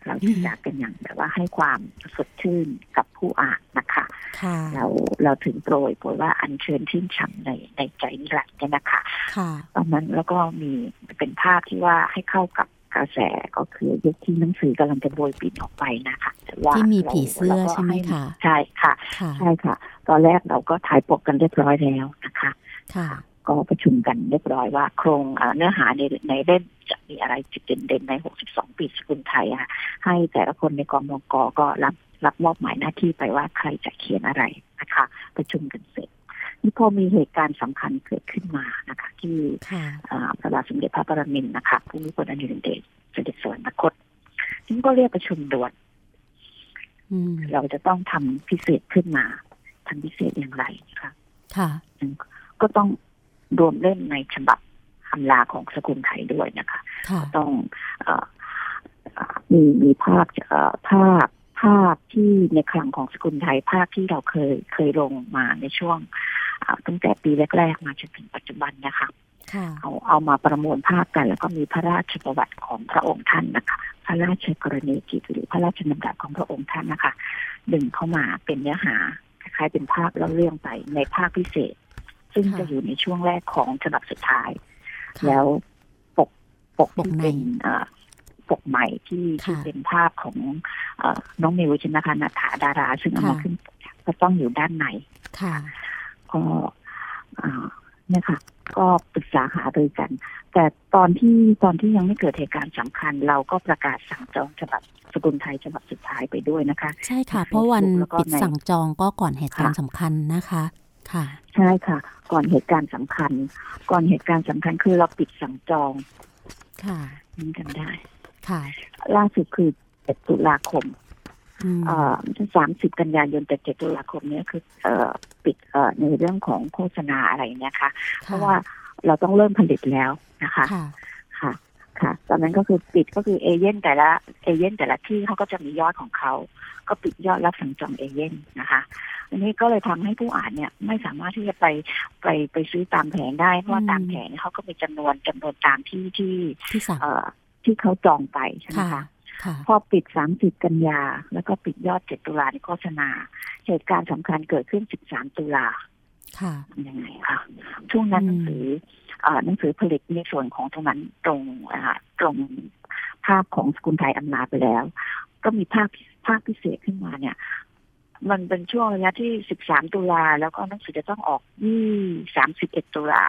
เราจะจากกันอย่างแบบว่าให้ความสดชื่นกับผู้อ่านนะคะค่ะเราเราถึงโปรยโปรยว่าอัญเชิญชื่นฉ่ำในในใจนิรันดร์เนี่ยนะคะค่ะตอนนั้นแล้วก็มีเป็นภาพที่ว่าให้เข้ากับ กระแสก็คือยุคที่หนังสือกำลังจะโบยปิดออกไปนะคะแต่ว่าที่มีราผีเสื้อราก็ใช่ไหมคะใช่ค่ะค่ะ ใช่ค่ะ ตอนแรกเราก็ถ่ายปกกันเรียบร้อยแล้วนะคะ ค่ะ ก็ประชุมกันเรียบร้อยว่าโครงเอ่อเนื้อหาในในเล่มจะมีอะไรจุดเด่นๆใน 62 ปีสกุลไทยอะให้แต่ละคนในกองมกก็รับรับมอบหมายหน้าที่ไปว่าใครจะเขียนอะไรนะคะ ประชุมกันเสร็จ นี่พอมีเหตุการณ์สำคัญเกิดขึ้นมานะคะ ที่ค่ะอ่าพระบาทสมเด็จพระปรมินทรนะคะผู้มีพลอดุลยเดชเสด็จสวรรคตนี่ก็เรียกประชุมด่วนอืมเราจะต้องทำพิเศษขึ้นมาทำพิเศษอย่างไรนะคะค่ะก็ต้องรวมเล่นในฉบับคำลาของสกุลไทยด้วยนะคะค่ะต้องเออเอ่อมีมีภาพเอ่อภาพภาพที่ในคลังของสกุลไทยภาพที่เราเคยเคยลงมาในช่วงอ่า ตั้งแต่ปีแรกๆมาจนถึงปัจจุบันนะคะค่ะเอาเอามาประมวลภาพกัน แล้วก็มีพระราชประวัติของพระองค์ท่านนะคะ พระราชกรณียกิจหรือพระราชดำรัสของพระองค์ท่านนะคะดึงเข้ามาเป็นเนื้อหาคล้ายๆเป็นภาพเล่าเรื่องไปในภาคพิเศษ ซึ่งค่ะจะอยู่ในช่วงแรกของฉบับสุดท้ายค่ะแล้วปกปกปกที่ในเป็นเอ่อปกใหม่ที่ค่ะที่เป็นภาพของเอ่อน้องมิวชินคานาถาดารา ซึ่งเอามาค่ะขึ้นปกก็ต้องอยู่ด้านในค่ะ ก็อ่าเนี่ยค่ะ ก็ปรึกษาหารือกัน แต่ตอนที่ตอนที่ยังไม่เกิดเหตุการณ์สำคัญ เราก็ประกาศสั่งจองฉบับสกุลไทยฉบับสุดท้ายไปด้วยนะคะ ใช่ค่ะในเพราะวัน Facebook แล้วก็ปิดในสั่งจองก็ก่อนเหตุการณ์ค่ะสำคัญนะคะ ค่ะ ใช่ค่ะ ก่อนเหตุการณ์สำคัญ ก่อนเหตุการณ์สำคัญคือเราปิดสั่งจอง ค่ะนี่กันได้ ค่ะ ล่าสุดคือ7ตุลาคมอืมเอ่อ สามสิบกันยายนแต่7ตุลาคมเนี้คือเอ่อปิดเอ่อในเรื่องของโฆษณาอะไรเนี่ยค่ะ เพราะว่าเราต้องเริ่มผลิตแล้วนะคะค่ะค่ะ ค่ะ ตอนนั้นก็คือปิดก็คือเอเย่นแต่ละเอเย่นแต่ละที่เขาก็จะมียอดของเขา ก็ปิดยอดรับสั่งจองเอเย่นนะคะ อันนี้ก็เลยทำให้ผู้อ่านเนี่ย ไม่สามารถที่จะไปไปไปซื้อตามแผงได้ เพราะว่าอืมตามแผงเนี่ยเขาก็มีจำนวนจำนวนตามที่ที่ที่สั่งเอ่อที่เขาจองไปใช่ไหมค่ะคะค่ะ พอปิด 30 กันยา แล้วก็ปิดยอด 7 ตุลาในโฆษณา เหตุการณ์สำคัญเกิดขึ้น 13 ตุลาค่ะทำยังไงคะช่วงนั้นหนังสือเอ่อหนังสือผลิตในส่วนของตรงนั้นตรงอ่าตรงภาพของสกุลไทยอำลาไปแล้ว ก็มีภาพภาพพิเศษขึ้นมาเนี่ย มันเป็นช่วงระยะที่ 13 ตุลาแล้วก็หนังสือจะต้องออกยี่31 ตุลา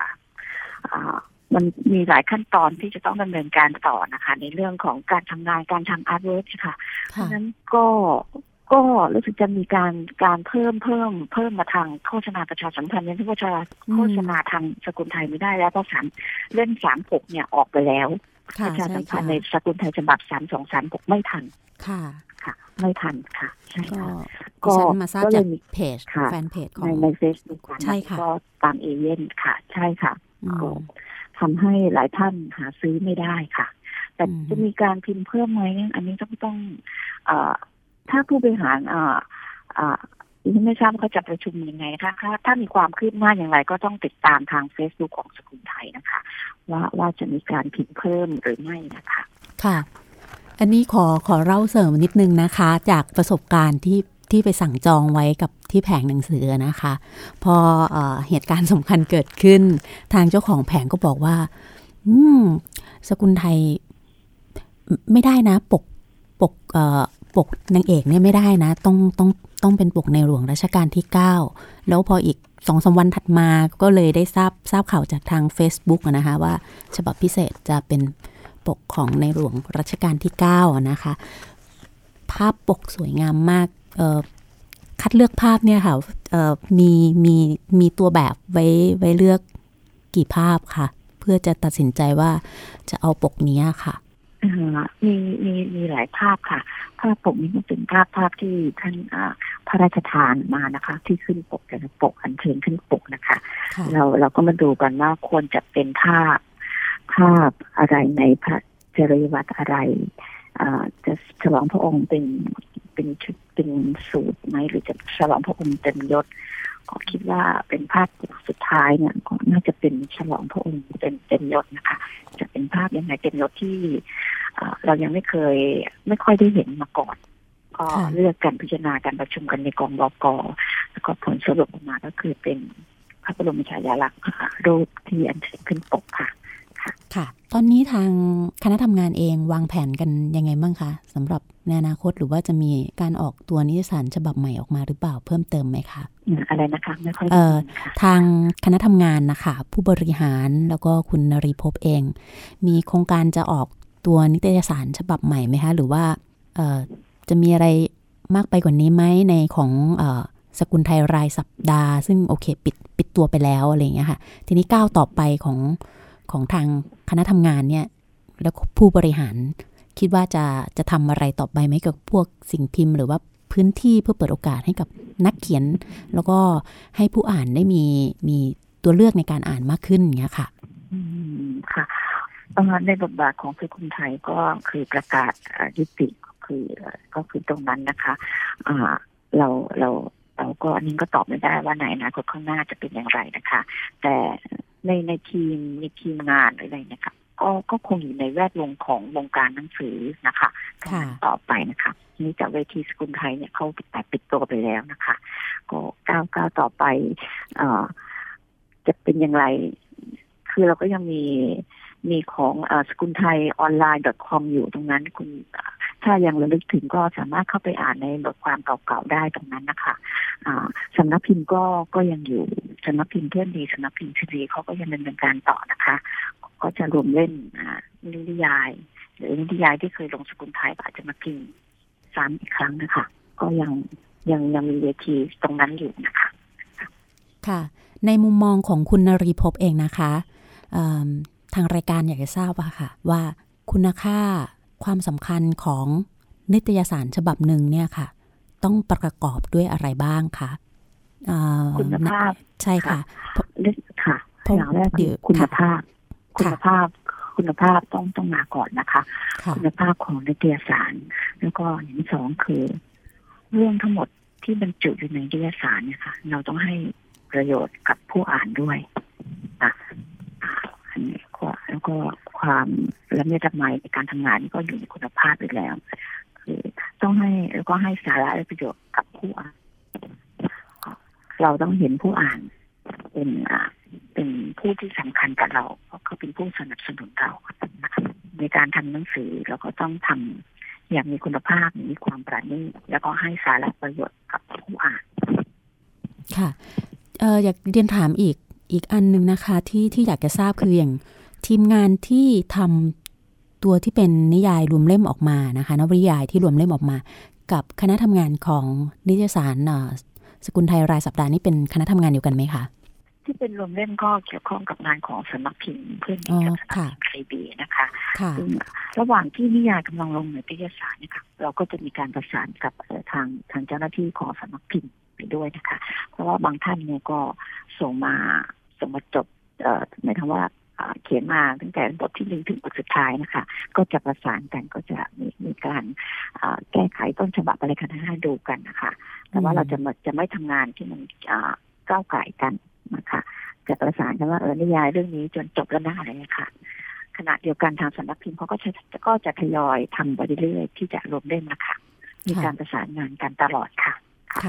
อ่า มันมีหลายขั้นตอนที่จะต้องดำเนินการต่อนะคะ ในเรื่องของการทำงานการทำ artwork ค่ะเพค่ะราะฉะนั้นก็ก็รู้สึกจะมีการการเพิ่มเพิ่มเพิ่มมาทางโฆษณาประชาสัมพันธ์เนี่ยที่ว่าจะอืมโฆษณาทางสกุลไทยไม่ได้แล้วเพราะสามเล่มสามหกเนี่ยออกไปแล้วค่ะประชาใช่สัมพันค่ะธ์ในสกุลไทยฉบับสามสองสามหกไม่ทันค่ะค่ะ ไม่ทันค่ะ ใช่ก็ค่ะดิฉันมาทราบก็เลจากยมีเพจค่ะแฟนเพจขอในงในเฟซบุ๊กใช่ค่ะก็ตามเอเย่นค่ะ ใช่ค่ะอืมก็ ทำให้หลายท่านหาซื้อไม่ได้ค่ะ แต่อืมจะมีการพิมพ์เพิ่มไหมเนี่ยอันนี้ต้องต้องเอ่อถ้าผู้บริหารเอ่อเอ่อดิฉันไม่ทราบว่าเขาจะประชุมยังไงนะคะถ้าถ้ามีความคืบหน้าอย่างไรก็ต้องติดตามทาง Facebook ของสกุลไทยนะคะ ว่าว่าจะมีการพิมพ์เพิ่มหรือไม่นะคะ ค่ะ อันนี้ขอขอเล่าเสริมนิดนึงนะคะ จากประสบการณ์ที่ ที่ไปสั่งจองไว้กับที่แผงหนังสือนะคะ พอเอเหตุการณ์สำคัญเกิดขึ้น ทางเจ้าของแผงก็บอกว่า อืม สกุลไทยไม่ได้นะ ปกปกเอปกนางเอกเนี่ยไม่ได้นะ ต้องต้องต้องเป็นปกในหลวงรัชกาลที่ 9 แล้วพออีกสองสามวันถัดมาก็เลยได้ทราบทราบข่าวจากทาง Facebook นะคะว่า ฉบับพิเศษจะเป็นปกของในหลวงรัชกาลที่ 9 นะคะ ภาพปกสวยงามมาก คัดเลือกภาพเนี่ยค่ะเอ่อมีมีมีตัวแบบไว้ไว้เลือกกี่ภาพค่ะ เพื่อจะตัดสินใจว่าจะเอาปกนี้ค่ะอ่ามีมีมีหลายภาพค่ะ ภาพปกนี้ก็เป็นภาพภาพที่ท่านอ่าพระราชทานมานะคะ ที่ขึ้นปกแต่ละปกอันเชิญขึ้นปกนะคะค่ะเราเราก็มาดูกันว่าควรจะเป็นภาพ ภาพอะไรในพระจริยวัตรอะไรอ่า จะฉลองพระองค์เป็นเป็นชุดเป็นสูตรไหมหรือจะฉลองพระองค์เต็มยศก็คิดว่าเป็นภาพสุดท้ายเนี่ยก็น่าจะเป็นฉลองพระองค์เป็นเต็มยศนะคะ จะเป็นภาพยังไงเต็มยศที่เรายังไม่เคยไม่ค่อยได้เห็นมาก่อนก็เลือกกันพิจารณาการประชุมกันในกองบกแล้วก็ผลสรุปออกมาก็คือเป็นพระบรมฉายาลักษณ์รูปที่อันเชิญขึ้นปกค่ะ ค่ะ ตอนนี้ทางคณะทำงานเองวางแผนกันยังไงบ้างคะสำหรับในอนาคตหรือว่าจะมีการออกตัวนิตยสารฉบับใหม่ออกมาหรือเปล่าเพิ่มเติมไหมคะอะไรนะคะไม่ค่อยเออทางคณะทำงานนะคะ ผู้บริหารแล้วก็คุณนรีพบเอง มีโครงการจะออกตัวนิตยสารฉบับใหม่ไหมคะ หรือว่าเออจะมีอะไรมากไปกว่านี้ไหมในของเออสกุลไทยรายสัปดาห์ ซึ่งโอเค ปิดปิดตัวไปแล้วอะไรอย่างเงี้ยค่ะ ทีนี้ก้าวต่อไปของ ของทางคณะทำงานเนี่ยแล้วผู้บริหารคิดว่าจะจะทำอะไรต่อไปไหมกับพวกสิ่งพิมพ์ หรือว่าพื้นที่เพื่อเปิดโอกาสให้กับนักเขียน แล้วก็ให้ผู้อ่านได้มีมีตัวเลือกในการอ่านมากขึ้นอย่างเงี้ยค่ะอืมค่ะในบทบาทของคือคุณไทยก็คือประกาศยุติคือก็คือตรงนั้นนะคะอ่าเราเรา เราก็อันนี้ก็ตอบไม่ได้ว่าไหนนะคนข้างหน้าจะเป็นอย่างไรนะคะ แต่ในในทีมในทีมงานอะไรนะคะก็ก็คงอยู่ในแวดวงของวงการหนังสือนะคะต่อไปนะคะนี่จากเวทีสกุลไทยเนี่ยเขาแต่ปิดตัวไปแล้วนะคะ ก็ก้าวก้าวต่อไปเอ่อจะเป็นอย่างไร คือเราก็ยังมีมีของอสกุลไทยออนไลน์ .com อยู่ตรงนั้นคุณ ถ้ายังระลึกถึงก็สามารถเข้าไปอ่านในบทความเก่าๆได้ตรงนั้นนะคะสำนักพิมพ์ก็ก็ยังอยู่สำนักพิมพ์เพื่อนดีสำนักพิมพ์ชีเขาก็ยังดำเนินการต่อนะคะ ก็จะรวมเล่นนิยาย หรือนิยายที่เคยลงสกุลไทยอาจจะมาพิมพ์ซ้ำอีกครั้งนะคะ ก็ยังยังยังมีเวทีตรงนั้นอยู่นะคะ ค่ะ ในมุมมองของคุณนรีพบเองนะคะทางรายการอยากจะทราบว่าค่ะ ว่าคุณค่า ความสำคัญของนิตยสารฉบับหนึ่งเนี่ยค่ะ ต้องประกอบด้วยอะไรบ้างคะคุณภาพใช่ค่ะค่ะอย่างแรกคือคุณภาพ คุณภาพคุณภาพต้องต้องมาก่อนนะคะ คุณภาพของนิตยสาร แล้วก็อย่างที่สองคือ เรื่องทั้งหมดที่บรรจุอยู่ในนิตยสารเนี่ยค่ะ เราต้องให้ประโยชน์กับผู้อ่านด้วยอะแล้วก็ ความละเมียดละไมในการทำงานก็อยู่ในคุณภาพอยู่แล้ว คือต้องให้แล้วก็ให้สาระและประโยชน์กับผู้อ่าน เราต้องเห็นผู้อ่านเป็นอ่าเป็นผู้ที่สำคัญกับเราเพราะเขาเป็นผู้สนับสนุนเรา ในการทำหนังสือเราก็ต้องทำอย่างมีคุณภาพมีความประณีตแล้วก็ให้สาระประโยชน์กับผู้อ่าน ค่ะเอออยากเรียนถามอีกอีกอันหนึ่งนะคะ ที่ที่อยากจะทราบคืออย่าง ทีมงานที่ทำตัวที่เป็นนิยายรวมเล่มออกมานะคะนวนิยายที่รวมเล่มออกมา กับคณะทำงานของนิตยสารสกุลไทยรายสัปดาห์นี้เป็นคณะทำงานเดียวกันไหมคะที่เป็นรวมเล่มก็เกี่ยวข้องกับงานของสำนักพิมพ์เพื่อนกับสำนักพิมพ์ไคบีนะคะซึ่งระหว่างที่นิยายกำลังลงในนิตยสารนะคะเราก็จะมีการประสานกับทางทางเจ้าหน้าที่ของสำนักพิมพ์ไปด้วยนะคะ เพราะว่าบางท่านเนี่ยก็ส่งมาส่งมาจบหมายถึงว่า เขียนมาตั้งแต่บทที่หนึ่งถึงบทสุดท้ายนะคะ ก็จะประสานกันก็จะมีมีการแก้ไขต้นฉบับอะไรกันให้ดูกันนะคะ แต่ว่าเราจะจะไม่ทำงานที่มันก้าวไก่กันนะคะจะประสานกันว่าเออนิยายเรื่องนี้จนจบแล้วนะอะไรค่ะขณะเดียวกันทางสำนักพิมพ์เขาก็จะก็จะทยอยทำไปเรื่อยๆที่จะรวมเล่มนะคะ มีการประสานงานกันตลอดค่ะ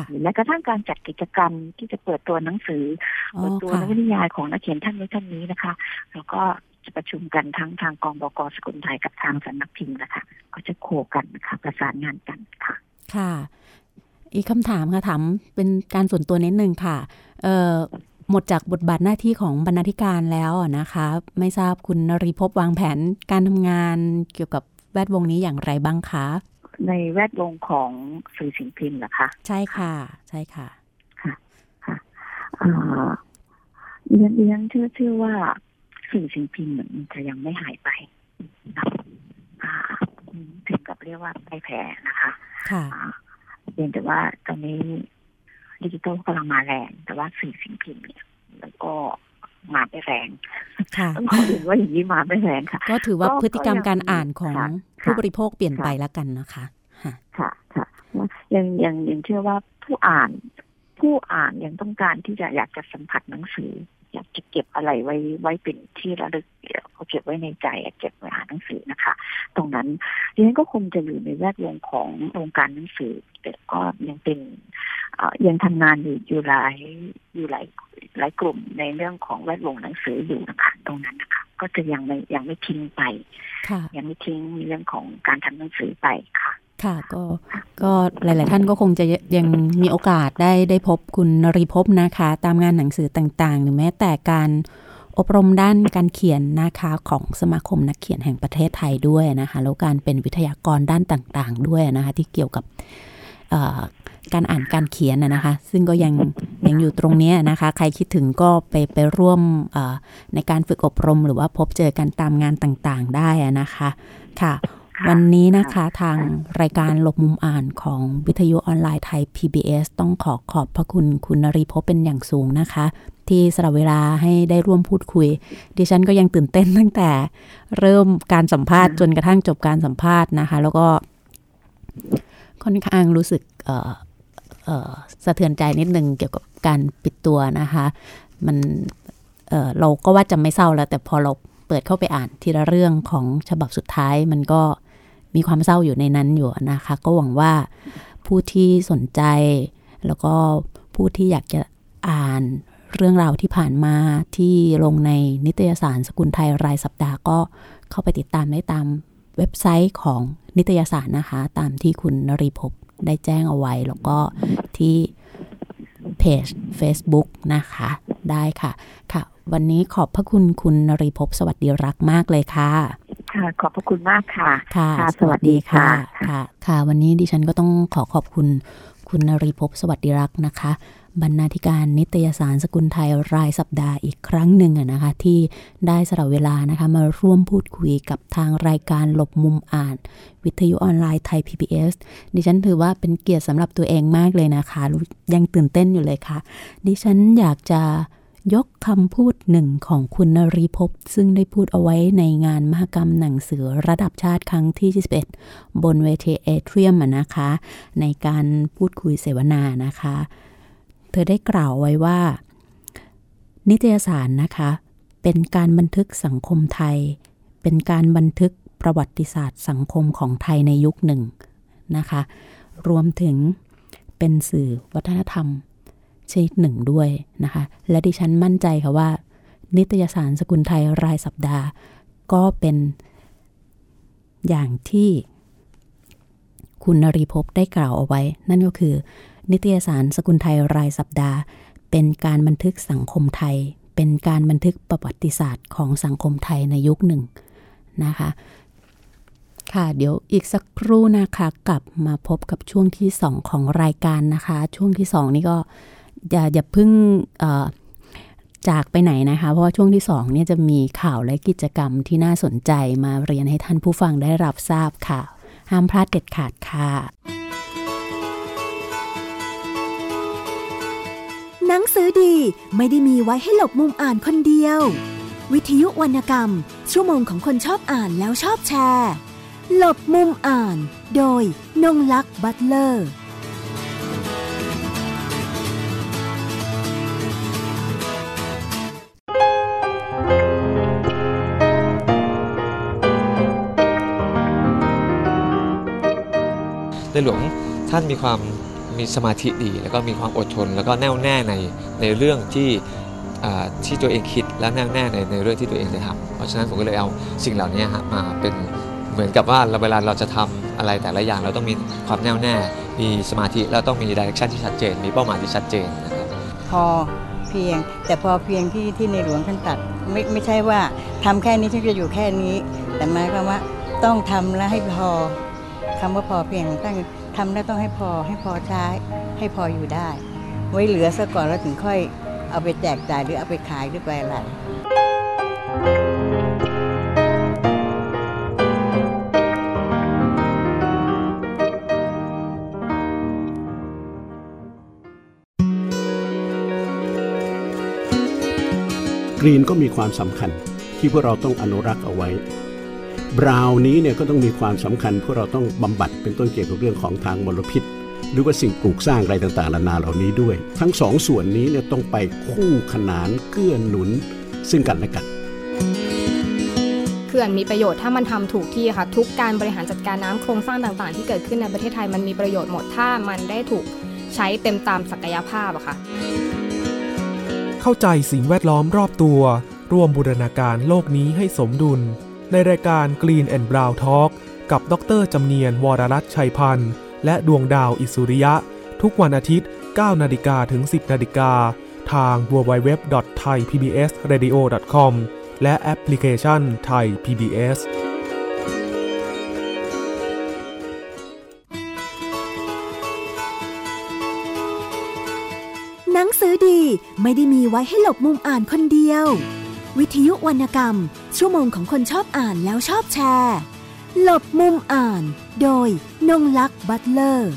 หรือแม้กระทั่งการจัดกิจกรรมที่จะเปิดตัวหนังสือเปิดตัวนวนิยายของนักเขียนท่านนี้ท่านนี้นะคะแล้วก็จะประชุมกันทั้งทางกองบกสกุลไทยกับทางสำนักพิมพ์นะคะก็จะโคกันนะคะประสานงานกันค่ะ ค่ะ อีกคำถามค่ะถามเป็นการส่วนตัวนิดนึงค่ะ เอ่อหมดจากบทบาทหน้าที่ของบรรณาธิการแล้วนะคะ ไม่ทราบคุณนรีพบวางแผนการทำงานเกี่ยวกับแวดวงนี้อย่างไรบ้างคะ ในแวดวงของสื่อสิ่งพิมพ์นะคะ ใช่ค่ะ ใช่ค่ะ ค่ะ ค่ะเรียนเรียนเชื่อเชื่อว่าสื่อสิ่งพิมพ์เหมือนจะยังไม่หายไปถึงกับเรียกว่าไม่แพ้นะคะ ค่ะเพียงแต่ว่าตอนนี้ดิจิทัลกำลังมาแรง แต่ว่าสื่อสิ่งพิมพ์เนี่ยแล้วก็ มาไม่แรงต้องขอเรียนว่าอย่างนี้มาไม่แรงค่ะ ก็ถือว่าพฤติกรรมการอ่านของผู้บริโภคเปลี่ยนไปแล้วกันนะคะค่ะค่ะยังยังยังเชื่อว่าผู้อ่านผู้อ่านยังต้องการที่จะอยากจะสัมผัสหนังสือ อยากจะเก็บอะไรไว้ไว้เป็นที่ระลึกเขาเก็บไว้ในใจเก็บไว้อ่านหนังสือนะคะ ตรงนั้นดิฉันก็คงจะอยู่ในแวดวงของวงการหนังสือแต่ก็ยังเป็นยังทำงานอยู่อยู่หลายอยู่หลายหลายกลุ่มในเรื่องของแวดวงหนังสืออยู่นะคะตรงนั้นนะคะก็จะยังไม่ยังไม่ทิ้งไปยังไม่ทิ้งเรื่องของการทำหนังสือไปค่ะ ค่ะก็ก็หลาย ๆ ท่านก็คงจะยังมีโอกาสได้ได้พบคุณนรีพบนะคะ ตามงานหนังสือต่าง ๆ หรือแม้แต่การอบรมด้านการเขียนนะคะของสมาคมนักเขียนแห่งประเทศไทยด้วยนะคะแล้วการเป็นวิทยากรด้านต่าง ๆ ด้วยนะคะ ที่เกี่ยวกับการอ่านการเขียนนะคะ ซึ่งก็ยังยังอยู่ตรงนี้นะคะ ใครคิดถึงก็ไปไปร่วมในการฝึกอบรม หรือว่าพบเจอกันตามงานต่าง ๆ ได้นะคะ ค่ะ วันนี้นะคะทางรายการหลบมุมอ่านของวิทยุออนไลน์ไทย PBS ต้องขอขอบพระคุณคุณนรีพบเป็นอย่างสูงนะคะ ที่สละเวลาให้ได้ร่วมพูดคุย ดิฉันก็ยังตื่นเต้นตั้งแต่เริ่มการสัมภาษณ์จนกระทั่งจบการสัมภาษณ์นะคะ แล้วก็ค่อนข้างรู้สึกสะเทือนใจนิดนึงเกี่ยวกับการปิดตัวนะคะ มันเเราก็ว่าจะไม่เศร้าแล้ว แต่พอเราเปิดเข้าไปอ่านทีละเรื่องของฉบับสุดท้ายมันก็ มีความเศร้าอยู่ในนั้นอยู่นะคะ ก็หวังว่าผู้ที่สนใจ แล้วก็ผู้ที่อยากจะอ่านเรื่องราวที่ผ่านมาที่ลงในนิตยสารสกุลไทยรายสัปดาห์ก็เข้าไปติดตามได้ตามเว็บไซต์ของนิตยสารนะคะ ตามที่คุณนรีพบได้แจ้งเอาไว้ แล้วก็ที่เพจ Facebook นะคะ ได้ค่ะ ค่ะ วันนี้ขอบพระคุณคุณนรีพบสวัสดีรักมากเลยค่ะ ค่ะ ขอบพระคุณมากค่ะ ค่ะ สวัสดีค่ะ ค่ะ ค่ะ วันนี้ดิฉันก็ต้องขอขอบคุณคุณนรีพบสวัสดีรักนะคะ บรรณาธิการนิตยสารสกุลไทยรายสัปดาห์อีกครั้งหนึ่งนะคะ ที่ได้สละเวลานะคะมาร่วมพูดคุยกับทางรายการหลบมุมอ่าน วิทยุออนไลน์ไทย PBS ดิฉันถือว่าเป็นเกียรติสำหรับตัวเองมากเลยนะคะ ยังตื่นเต้นอยู่เลยค่ะ ดิฉันอยากจะ ยกคำพูดหนึ่งของคุณนรีพบซึ่งได้พูดเอาไว้ในงานมหกรรมหนังสือระดับชาติครั้งที่ 21 บนเวทีเอเทียมนะคะ ในการพูดคุยเสวนานะคะ เธอได้กล่าวไว้ว่า นิตยสารนะคะ เป็นการบันทึกสังคมไทย เป็นการบันทึกประวัติศาสตร์สังคมของไทยในยุคหนึ่งนะคะ รวมถึงเป็นสื่อวัฒนธรรม ชนิดหนึ่งด้วยนะคะ และดิฉันมั่นใจค่ะว่า นิตยสารสกุลไทยรายสัปดาห์ ก็เป็นอย่างที่คุณนรีพบได้กล่าวเอาไว้ นั่นก็คือ นิตยสารสกุลไทยรายสัปดาห์ เป็นการบันทึกสังคมไทย เป็นการบันทึกประวัติศาสตร์ของสังคมไทยในยุคหนึ่งนะคะ ค่ะเดี๋ยวอีกสักครู่นะคะ กลับมาพบกับช่วงที่ 2 ของรายการนะคะ ช่วงที่ 2 นี่ก็ อย่าอย่าพึ่งจากไปไหนนะคะ เพราะว่าช่วงที่2เนี่ยจะมีข่าวและกิจกรรมที่น่าสนใจมาเรียนให้ท่านผู้ฟังได้รับทราบค่ะ ห้ามพลาดเด็ดขาดค่ะ หนังสือดีไม่ได้มีไว้ให้หลบมุมอ่านคนเดียว วิทยุวรรณกรรม ชั่วโมงของคนชอบอ่านแล้วชอบแชร์ หลบมุมอ่าน โดยนงลักษ์บัตเลอร์ ในหลวงท่านมีความมีสมาธิดี แล้วก็มีความอดทน แล้วก็แน่วแน่ในในเรื่องที่ที่ตัวเองคิดและแน่วแน่ในในเรื่องที่ตัวเองจะทำเพราะฉะนั้นผมก็เลยเอาสิ่งเหล่านี้มาเป็นเหมือนกับว่าเราเวลาเราจะทำอะไรแต่ละอย่างเราต้องมีความแน่วแน่ มีสมาธิแล้วต้องมีดิเรกชันที่ชัดเจน มีเป้าหมายที่ชัดเจนนะครับพอเพียงแต่พอเพียงที่ที่ในหลวงท่านตัดไม่ไม่ใช่ว่าทำแค่นี้ฉันจะอยู่แค่นี้ แต่หมายความว่าต้องทำและให้พอ คำว่าพอเพียงตั้งทำได้ต้องให้พอให้พอใช้ ให้พออยู่ได้ ไว้เหลือซะก่อนแล้วถึงค่อยเอาไปแจกจ่ายหรือเอาไปขายหรือไปอะไรกรีนก็มีความสำคัญที่พวกเราต้องอนุรักษ์เอาไว้ บราวนี้เนี่ยก็ต้องมีความสำคัญพวกเราต้องบำบัดเป็นต้นเกี่ยวกับเรื่องของทางมลพิษ หรือว่าสิ่งปลูกสร้างอะไรต่างๆนานาเหล่านี้ด้วย ทั้งสองส่วนนี้เนี่ยต้องไปคู่ขนานเกื้อหนุน ซึ่งกันและกันเขื่อนมีประโยชน์ถ้ามันทำถูกที่ค่ะทุกการบริหารจัดการน้ำโครงสร้างต่างๆ ที่เกิดขึ้นในประเทศไทยมันมีประโยชน์หมดถ้ามันได้ถูกใช้เต็มตามศักยภาพอะค่ะ เข้าใจสิ่งแวดล้อมรอบตัว ร่วมบูรณาการโลกนี้ให้สมดุล ในรายการ Green and Brown Talk กับดรจำเนียนวรรัตชัยพันธ์และดวงดาวอิสุริยะ ทุกวันอาทิตย์ 9 นาฬิกาถึง 10 นาฬิกา ทาง www.thaipbsradio.com และแอปพลิเคชัน Thai PBS หนังสือดีไม่ได้มีไว้ให้หลบมุมอ่านคนเดียว วิทยุวรรณกรรม ชั่วโมงของคนชอบอ่านแล้วชอบแชร์ หลบมุมอ่าน โดยนงลักษ์บัตเลอร์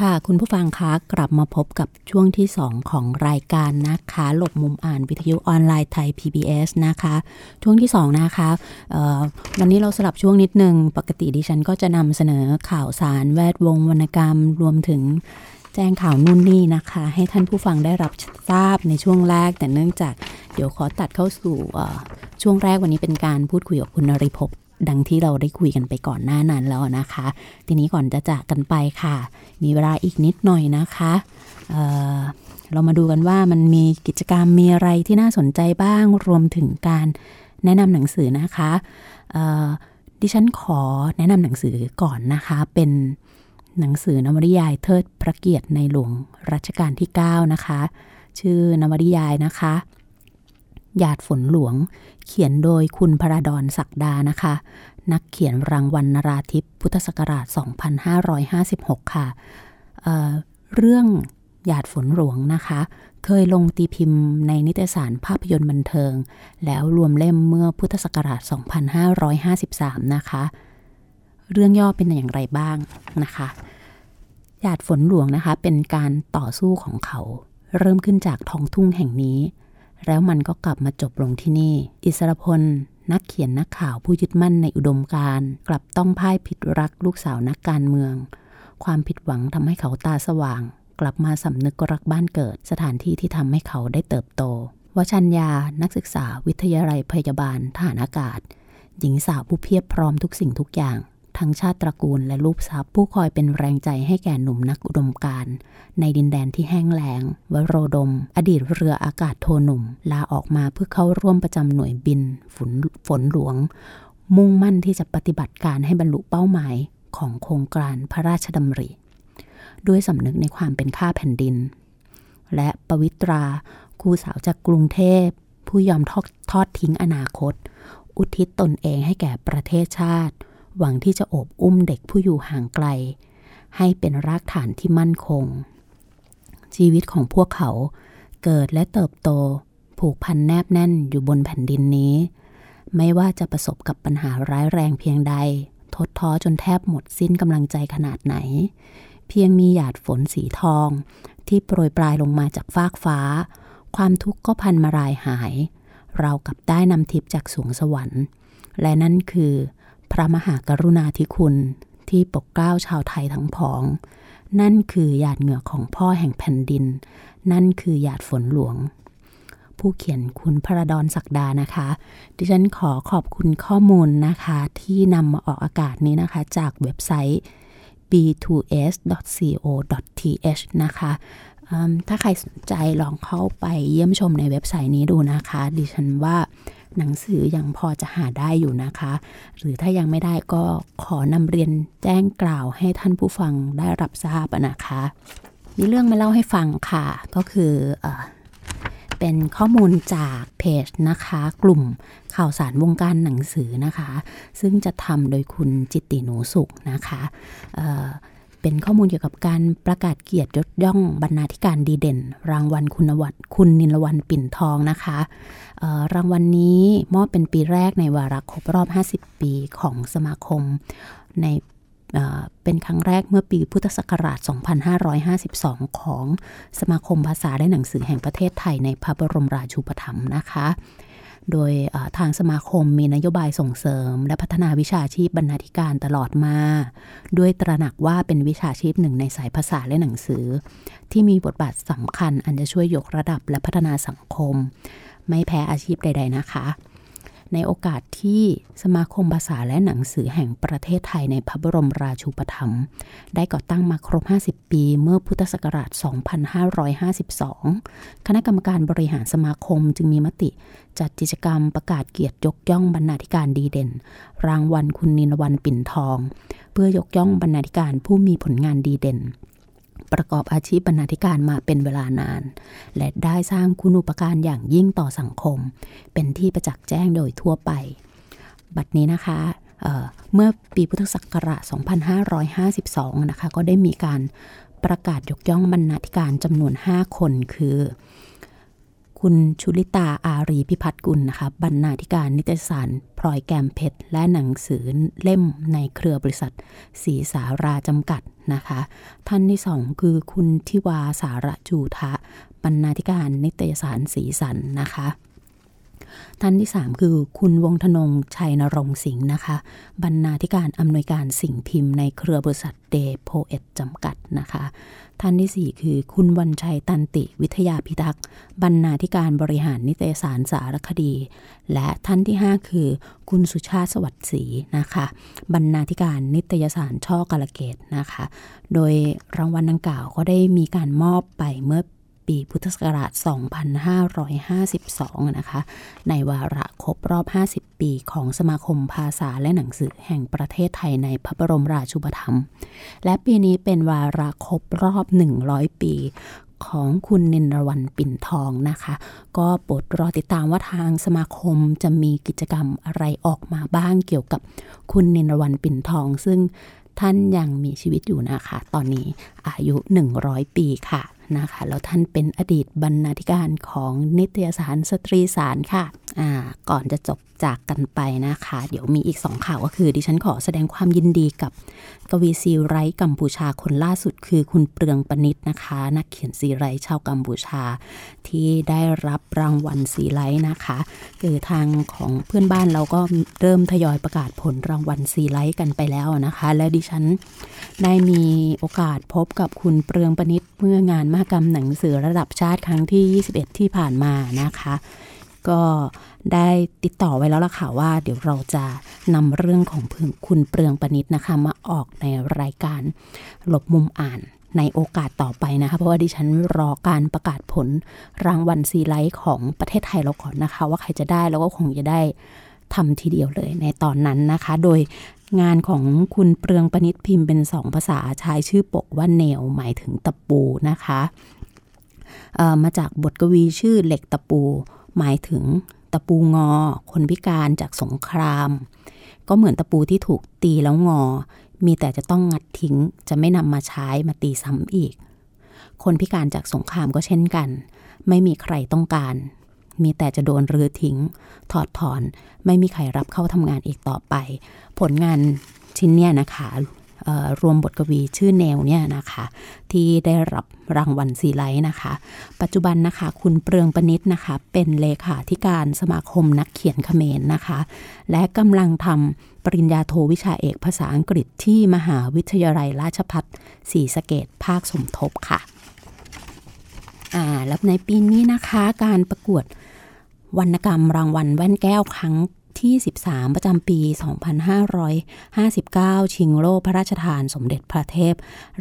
ค่ะคุณผู้ฟังคะกลับมาพบกับช่วงที่ 2 ของรายการนะคะ หลบมุมอ่านวิทยุออนไลน์ไทย PBS นะคะ ช่วงที่ 2 นะคะวันนี้เราสลับช่วงนิดนึง ปกติดิฉันก็จะนำเสนอข่าวสารแวดวงวรรณกรรมรวมถึง แจ้งข่าวนู่นนี่นะคะ ให้ท่านผู้ฟังได้รับทราบในช่วงแรก แต่เนื่องจากเดี๋ยวขอตัดเข้าสู่ช่วงแรกวันนี้เป็นการพูดคุยกับคุณนริพบดังที่เราได้คุยกันไปก่อนหน้านั้นแล้วนะคะ ทีนี้ก่อนจะจากกันไปค่ะ มีเวลาอีกนิดหน่อยนะคะเเรามาดูกันว่ามันมีกิจกรรมมีอะไรที่น่าสนใจบ้าง รวมถึงการแนะนำหนังสือนะคะดิฉันขอแนะนำหนังสือก่อนนะคะ เป็น หนังสือนวนิยายเทิดพระเกียรติในหลวงรัชกาลที่ 9 นะคะ ชื่อนวนิยายนะคะ หยาดฝนหลวง เขียนโดยคุณพระดอนศักดานะคะ นักเขียนรางวัลนราธิปพุทธศักราช 2556 ค่ะเเรื่องหยาดฝนหลวงนะคะ เคยลงตีพิมพ์ในนิตยสารภาพยนตร์บันเทิง แล้วรวมเล่มเมื่อพุทธศักราช 2553 นะคะ เรื่องย่อเป็นอย่างไรบ้างนะคะหยาดฝนหลวงนะคะเป็นการต่อสู้ของเขา เริ่มขึ้นจากท้องทุ่งแห่งนี้ แล้วมันก็กลับมาจบลงที่นี่ อิสรพลนักเขียนนักข่าวผู้ยึดมั่นในอุดมการกลับต้องพ่ายผิดรักลูกสาวนักการเมือง ความผิดหวังทำให้เขาตาสว่าง กลับมาสำนึกรักบ้านเกิด สถานที่ที่ทำให้เขาได้เติบโต วชัญญา นักศึกษา วิทยาลัยพยาบาลทหารอากาศ หญิงสาวผู้เพียบพร้อมทุกสิ่งทุกอย่าง ทั้งชาติตระกูลและรูปทรัพย์ผู้คอยเป็นแรงใจให้แก่หนุ่มนักอุดมการในดินแดนที่แห้งแล้งวโรดม อดีตเรืออากาศโทหนุ่ม ลาออกมาเพื่อเข้าร่วมประจำหน่วยบินฝนฝนหลวง มุ่งมั่นที่จะปฏิบัติการให้บรรลุเป้าหมายของโครงการพระราชดำริ ด้วยสำนึกในความเป็นข้าแผ่นดิน และปวิตราครูสาวจากกรุงเทพ ผู้ยอมทอดทอดทิ้งอนาคต อุทิศตนเองให้แก่ประเทศชาติ หวังที่จะโอบอุ้มเด็กผู้อยู่ห่างไกล ให้เป็นรากฐานที่มั่นคง ชีวิตของพวกเขาเกิดและเติบโต ผูกพันแนบแน่นอยู่บนแผ่นดินนี้ ไม่ว่าจะประสบกับปัญหาร้ายแรงเพียงใด ทดท้อจนแทบหมดสิ้นกำลังใจขนาดไหน เพียงมีหยาดฝนสีทอง ที่โปรยปลายลงมาจากฟากฟ้า ความทุกข์ก็พันมารายหาย เรากับได้นำทิพย์จากสวงสวรรค์ และนั่นคือ พระมหากรุณาธิคุณที่ปกเกล้าชาวไทยทั้งผอง นั่นคือหยาดเหงื่อของพ่อแห่งแผ่นดิน นั่นคือหยาดฝนหลวง ผู้เขียนคุณพระดอนศักดานะคะ ดิฉันขอขอบคุณข้อมูลนะคะ ที่นำมาออกอากาศนี้นะคะ จากเว็บไซต์ b2s.co.th นะคะถ้าใครสนใจลองเข้าไปเยี่ยมชมในเว็บไซต์นี้ดูนะคะ ดิฉันว่า หนังสือยังพอจะหาได้อยู่นะคะ หรือถ้ายังไม่ได้ก็ขอนำเรียนแจ้งกล่าวให้ท่านผู้ฟังได้รับทราบนะคะ มีเรื่องมาเล่าให้ฟังค่ะ ก็คืออเป็นข้อมูลจากเพจนะคะ กลุ่มข่าวสารวงการหนังสือนะคะ ซึ่งจะทำโดยคุณจิตติหนูสุขนะคะ เป็นข้อมูลเกี่ยวกับการประกาศเกียรติยศย่องบรรณาธิการดีเด่น รางวัลคุณวัตคุณนิลวันปิ่นทองนะคะรางวัลนนี้มอบเป็นปีแรกในวาระครบรอบ 50 ปีของสมาคม ในเป็นครั้งแรกเมื่อปีพุทธศักราช 2552 ของสมาคมภาษาและหนังสือแห่งประเทศไทยในพระบรมราชูปถัมภ์นะคะ โดยทางสมาคมมีนโยบายส่งเสริม และพัฒนาวิชาชีพบรรณาธิการตลอดมา ด้วยตระหนักว่าเป็นวิชาชีพหนึ่งในสายภาษาและหนังสือ ที่มีบทบาทสำคัญอันจะช่วยยกระดับและพัฒนาสังคม ไม่แพ้อาชีพใด ๆ นะคะ ในโอกาสที่สมาคมภาษาและหนังสือแห่งประเทศไทยในพระบรมราชูปถัมภ์ได้ก่อตั้งมาครบ 50 ปีเมื่อพุทธศักราช 2552 คณะกรรมการบริหารสมาคมจึงมีมติ จัดกิจกรรมประกาศเกียรติยกย่องบรรณาธิการดีเด่น รางวัลคุณนินวันปิ่นทอง เพื่อยกย่องบรรณาธิการผู้มีผลงานดีเด่น ประกอบอาชีพบรรณาธิการมาเป็นเวลานาน และได้สร้างคุณูปการอย่างยิ่งต่อสังคม เป็นที่ประจักษ์แจ้งโดยทั่วไป บัดนี้นะคะเเมื่อปีพุทธศักราช 2552 นะคะ ก็ได้มีการประกาศยกย่องบรรณาธิการจำนวน 5 คนคือ คุณชุลิตาอารีพิพัฒกุลนะคะบรรณาธิการนิตยสารพลอยแกมเพชร และหนังสือเล่มในเครือบริษัทสีสาราจำกัดนะคะ ท่านที่สองคือคุณทิวาสาระจูทะบรรณาธิการนิตยสารสีสันนะคะ ท่านที่ 3 คือคุณวงธนงชัยนรงสิงห์นะคะ บรรณาธิการอำนวยการสิ่งพิมพ์ในเครือบริษัทเดโพเอตจำกัดนะคะ ท่านที่ 4 คือคุณวันชัยตันติวิทยาพิทักษ์บรรณาธิการบริหารนิตยสารสารคดี และท่านที่ 5 คือ คุณสุชาติสวัสดิ์ศรีนะคะ บรรณาธิการนิตยสารช่อกาลเกตนะคะ โดยรางวัลดังกล่าวก็ได้มีการมอบไปเมื่อ ปีพุทธศักราช 2552 นะคะ ในวาระครบรอบ 50 ปีของสมาคมภาษาและหนังสือแห่งประเทศไทยในพระบรมราชูปถัมภ์ และปีนี้เป็นวาระครบรอบ 100 ปีของคุณนินรวันปิ่นทองนะคะ ก็โปรดรอติดตามว่าทางสมาคมจะมีกิจกรรมอะไรออกมาบ้างเกี่ยวกับคุณนินรวันปิ่นทอง ซึ่งท่านยังมีชีวิตอยู่นะคะ ตอนนี้อายุ 100 ปีค่ะนะคะแล้วท่านเป็นอดีตบรรณาธิการของนิตยสารสตรีสารค่ะ ก่อนจะจบ จากกันไปนะคะ เดี๋ยวมีอีกสองข่าวก็คือ ดิฉันขอแสดงความยินดีกับกวีซีไรกัมพูชาคนล่าสุดคือคุณเปลืองปนิตนะคะ นักเขียนซีไรชาวกัมพูชา ที่ได้รับรางวัลซีไรนะคะคือทางของเพื่อนบ้านเราก็เริ่มทยอยประกาศผลรางวัลซีไรกันไปแล้วนะคะ และดิฉันได้มีโอกาสพบกับคุณเปลืองปนิตเมื่องานมหกรรมหนังสือระดับชาติครั้งที่ 21 ที่ผ่านมานะคะ ก็ได้ติดต่อไว้แล้วล่ะค่ะว่า เดี๋ยวเราจะนำเรื่องของคุณเปลืองปนิดนะคะ มาออกในรายการหลบมุมอ่านในโอกาสต่อไปนะคะ เพราะว่าดิฉันรอการประกาศผลรางวัลซีไลท์ของประเทศไทยเราก่อนนะคะ ว่าใครจะได้แล้วก็คงจะได้ทำทีเดียวเลยในตอนนั้นนะคะ โดยงานของคุณเปลืองปนิดพิมพ์เป็นสองภาษาใช้ชื่อปกว่าเนวหมายถึงตะปูนะคะมาจากบทกวีชื่อเหล็กตะปู หมายถึงตะปูงอ คนพิการจากสงคราม ก็เหมือนตะปูที่ถูกตีแล้วงอ มีแต่จะต้องงัดทิ้งจะไม่นำมาใช้มาตีซ้ำอีก คนพิการจากสงครามก็เช่นกัน ไม่มีใครต้องการ มีแต่จะโดนรื้อทิ้ง ถอดถอน ไม่มีใครรับเข้าทำงานอีกต่อไป ผลงานชิ้นเนี้ยนะคะ รวมบทกวีชื่อแนวเนี่ยนะคะ ที่ได้รับรางวัลซีไลท์นะคะ ปัจจุบันนะคะ คุณเปลืองปนิษนะคะ เป็นเลขาธิการสมาคมนักเขียนเขมรนะคะ และกำลังทำปริญญาโทวิชาเอกภาษาอังกฤษที่มหาวิทยาลัยราชพัฒศรีสะเกดภาคสมทบค่ะอ่าแล้วในปีนี้นะคะ การประกวดวรรณกรรมรางวัลแว่นแก้วครั้ง ที่ 13 ประจำปี 2559 ชิงโล่พระราชทานสมเด็จพระเทพ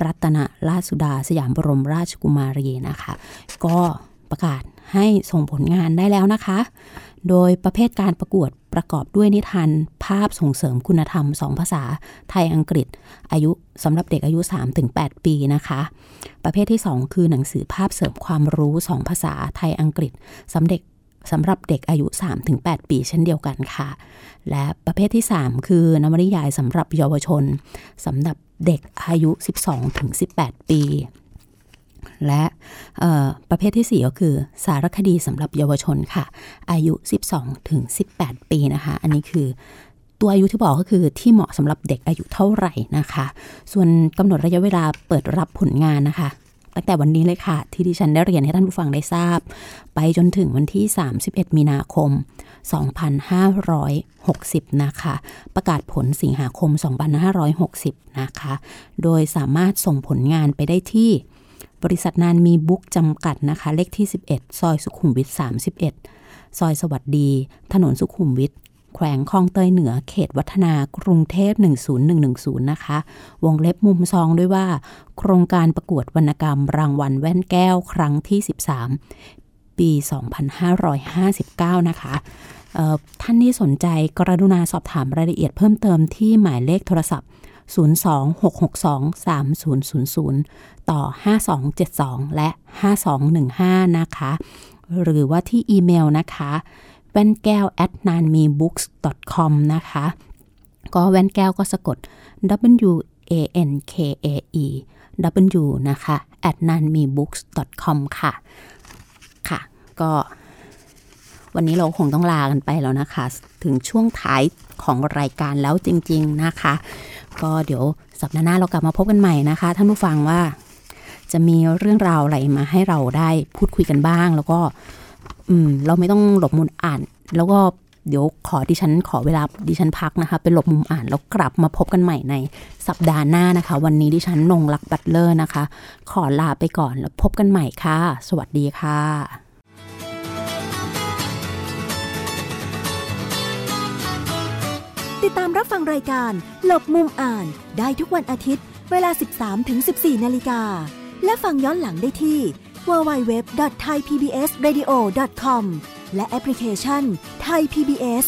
รัตนราชสุดาสยามบรมราชกุมารีนะคะ ก็ประกาศให้ส่งผลงานได้แล้วนะคะ โดยประเภทการประกวดประกอบด้วยนิทานภาพส่งเสริมคุณธรรม 2 ภาษาไทยอังกฤษ อายุสำหรับเด็กอายุ 3-8 ปีนะคะ ประเภทที่ 2 คือหนังสือภาพเสริมความรู้ 2 ภาษาไทยอังกฤษสำเด็ก สำหรับเด็กอายุ 3-8 ปีเช่นเดียวกันค่ะ และประเภทที่ 3 คือนวนิยายสำหรับเยาวชนสำหรับเด็กอายุ 12-18 ปี และประเภทที่ 4 ก็คือสารคดีสำหรับเยาวชนค่ะ อายุ 12-18 ปีนะคะ อันนี้คือตัวอายุที่บอกก็คือที่เหมาะสำหรับเด็กอายุเท่าไหร่นะคะ ส่วนกำหนดระยะเวลาเปิดรับผลงานนะคะ ตั้งแต่วันนี้เลยค่ะ ที่ดิฉันได้เรียนให้ท่านผู้ฟังได้ทราบ ไปจนถึงวันที่ 31 มีนาคม 2560 นะคะ ประกาศผลสิงหาคม 2560 นะคะ โดยสามารถส่งผลงานไปได้ที่บริษัทนานมีบุ๊กจำกัดนะคะ เลขที่ 11 ซอยสุขุมวิท 31 ซอยสวัสดี ถนนสุขุมวิท แขวงคลองเตยเหนือเขตวัฒนากรุงเทพ 10110 นะคะ วงเล็บมุมซองด้วยว่า โครงการประกวดวรรณกรรมรางวัลแว่นแก้วครั้งที่ 13 ปี 2559 นะคะเอ่อท่านที่สนใจกรุณาสอบถามรายละเอียดเพิ่มเติมที่หมายเลขโทรศัพท์ 026623000 ต่อ 5272 และ 5215 นะคะ หรือว่าที่อีเมลนะคะ แว่นแก้ว at nanmebooks com นะคะ ก็แว่นแก้วก็สะกด w a n k a e w นะคะ at nanmebooks com ค่ะ ค่ะ ก็วันนี้เราคงต้องลากันไปแล้วนะคะ ถึงช่วงท้ายของรายการแล้วจริง ๆนะคะ ก็เดี๋ยวสัปดาห์หน้าเรากลับมาพบกันใหม่นะคะ ท่านผู้ฟังว่าจะมีเรื่องราวอะไรมาให้เราได้พูดคุยกันบ้าง แล้วก็ อืม เราไม่ต้องหลบมุมอ่าน แล้วก็เดี๋ยวขอดิฉันขอเวลาดิฉันพักนะคะ เป็นหลบมุมอ่านแล้วกลับมาพบกันใหม่ในสัปดาห์หน้านะคะ วันนี้ดิฉันนงลักบัตเลอร์นะคะ ขอลาไปก่อนแล้วพบกันใหม่ค่ะ สวัสดีค่ะติดตามรับฟังรายการหลบมุมอ่านได้ทุกวันอาทิตย์ เวลา 13-14 นาฬิกา และฟังย้อนหลังได้ที่ www.thaipbsradio.com และแอปพลิเคชัน Thai PBS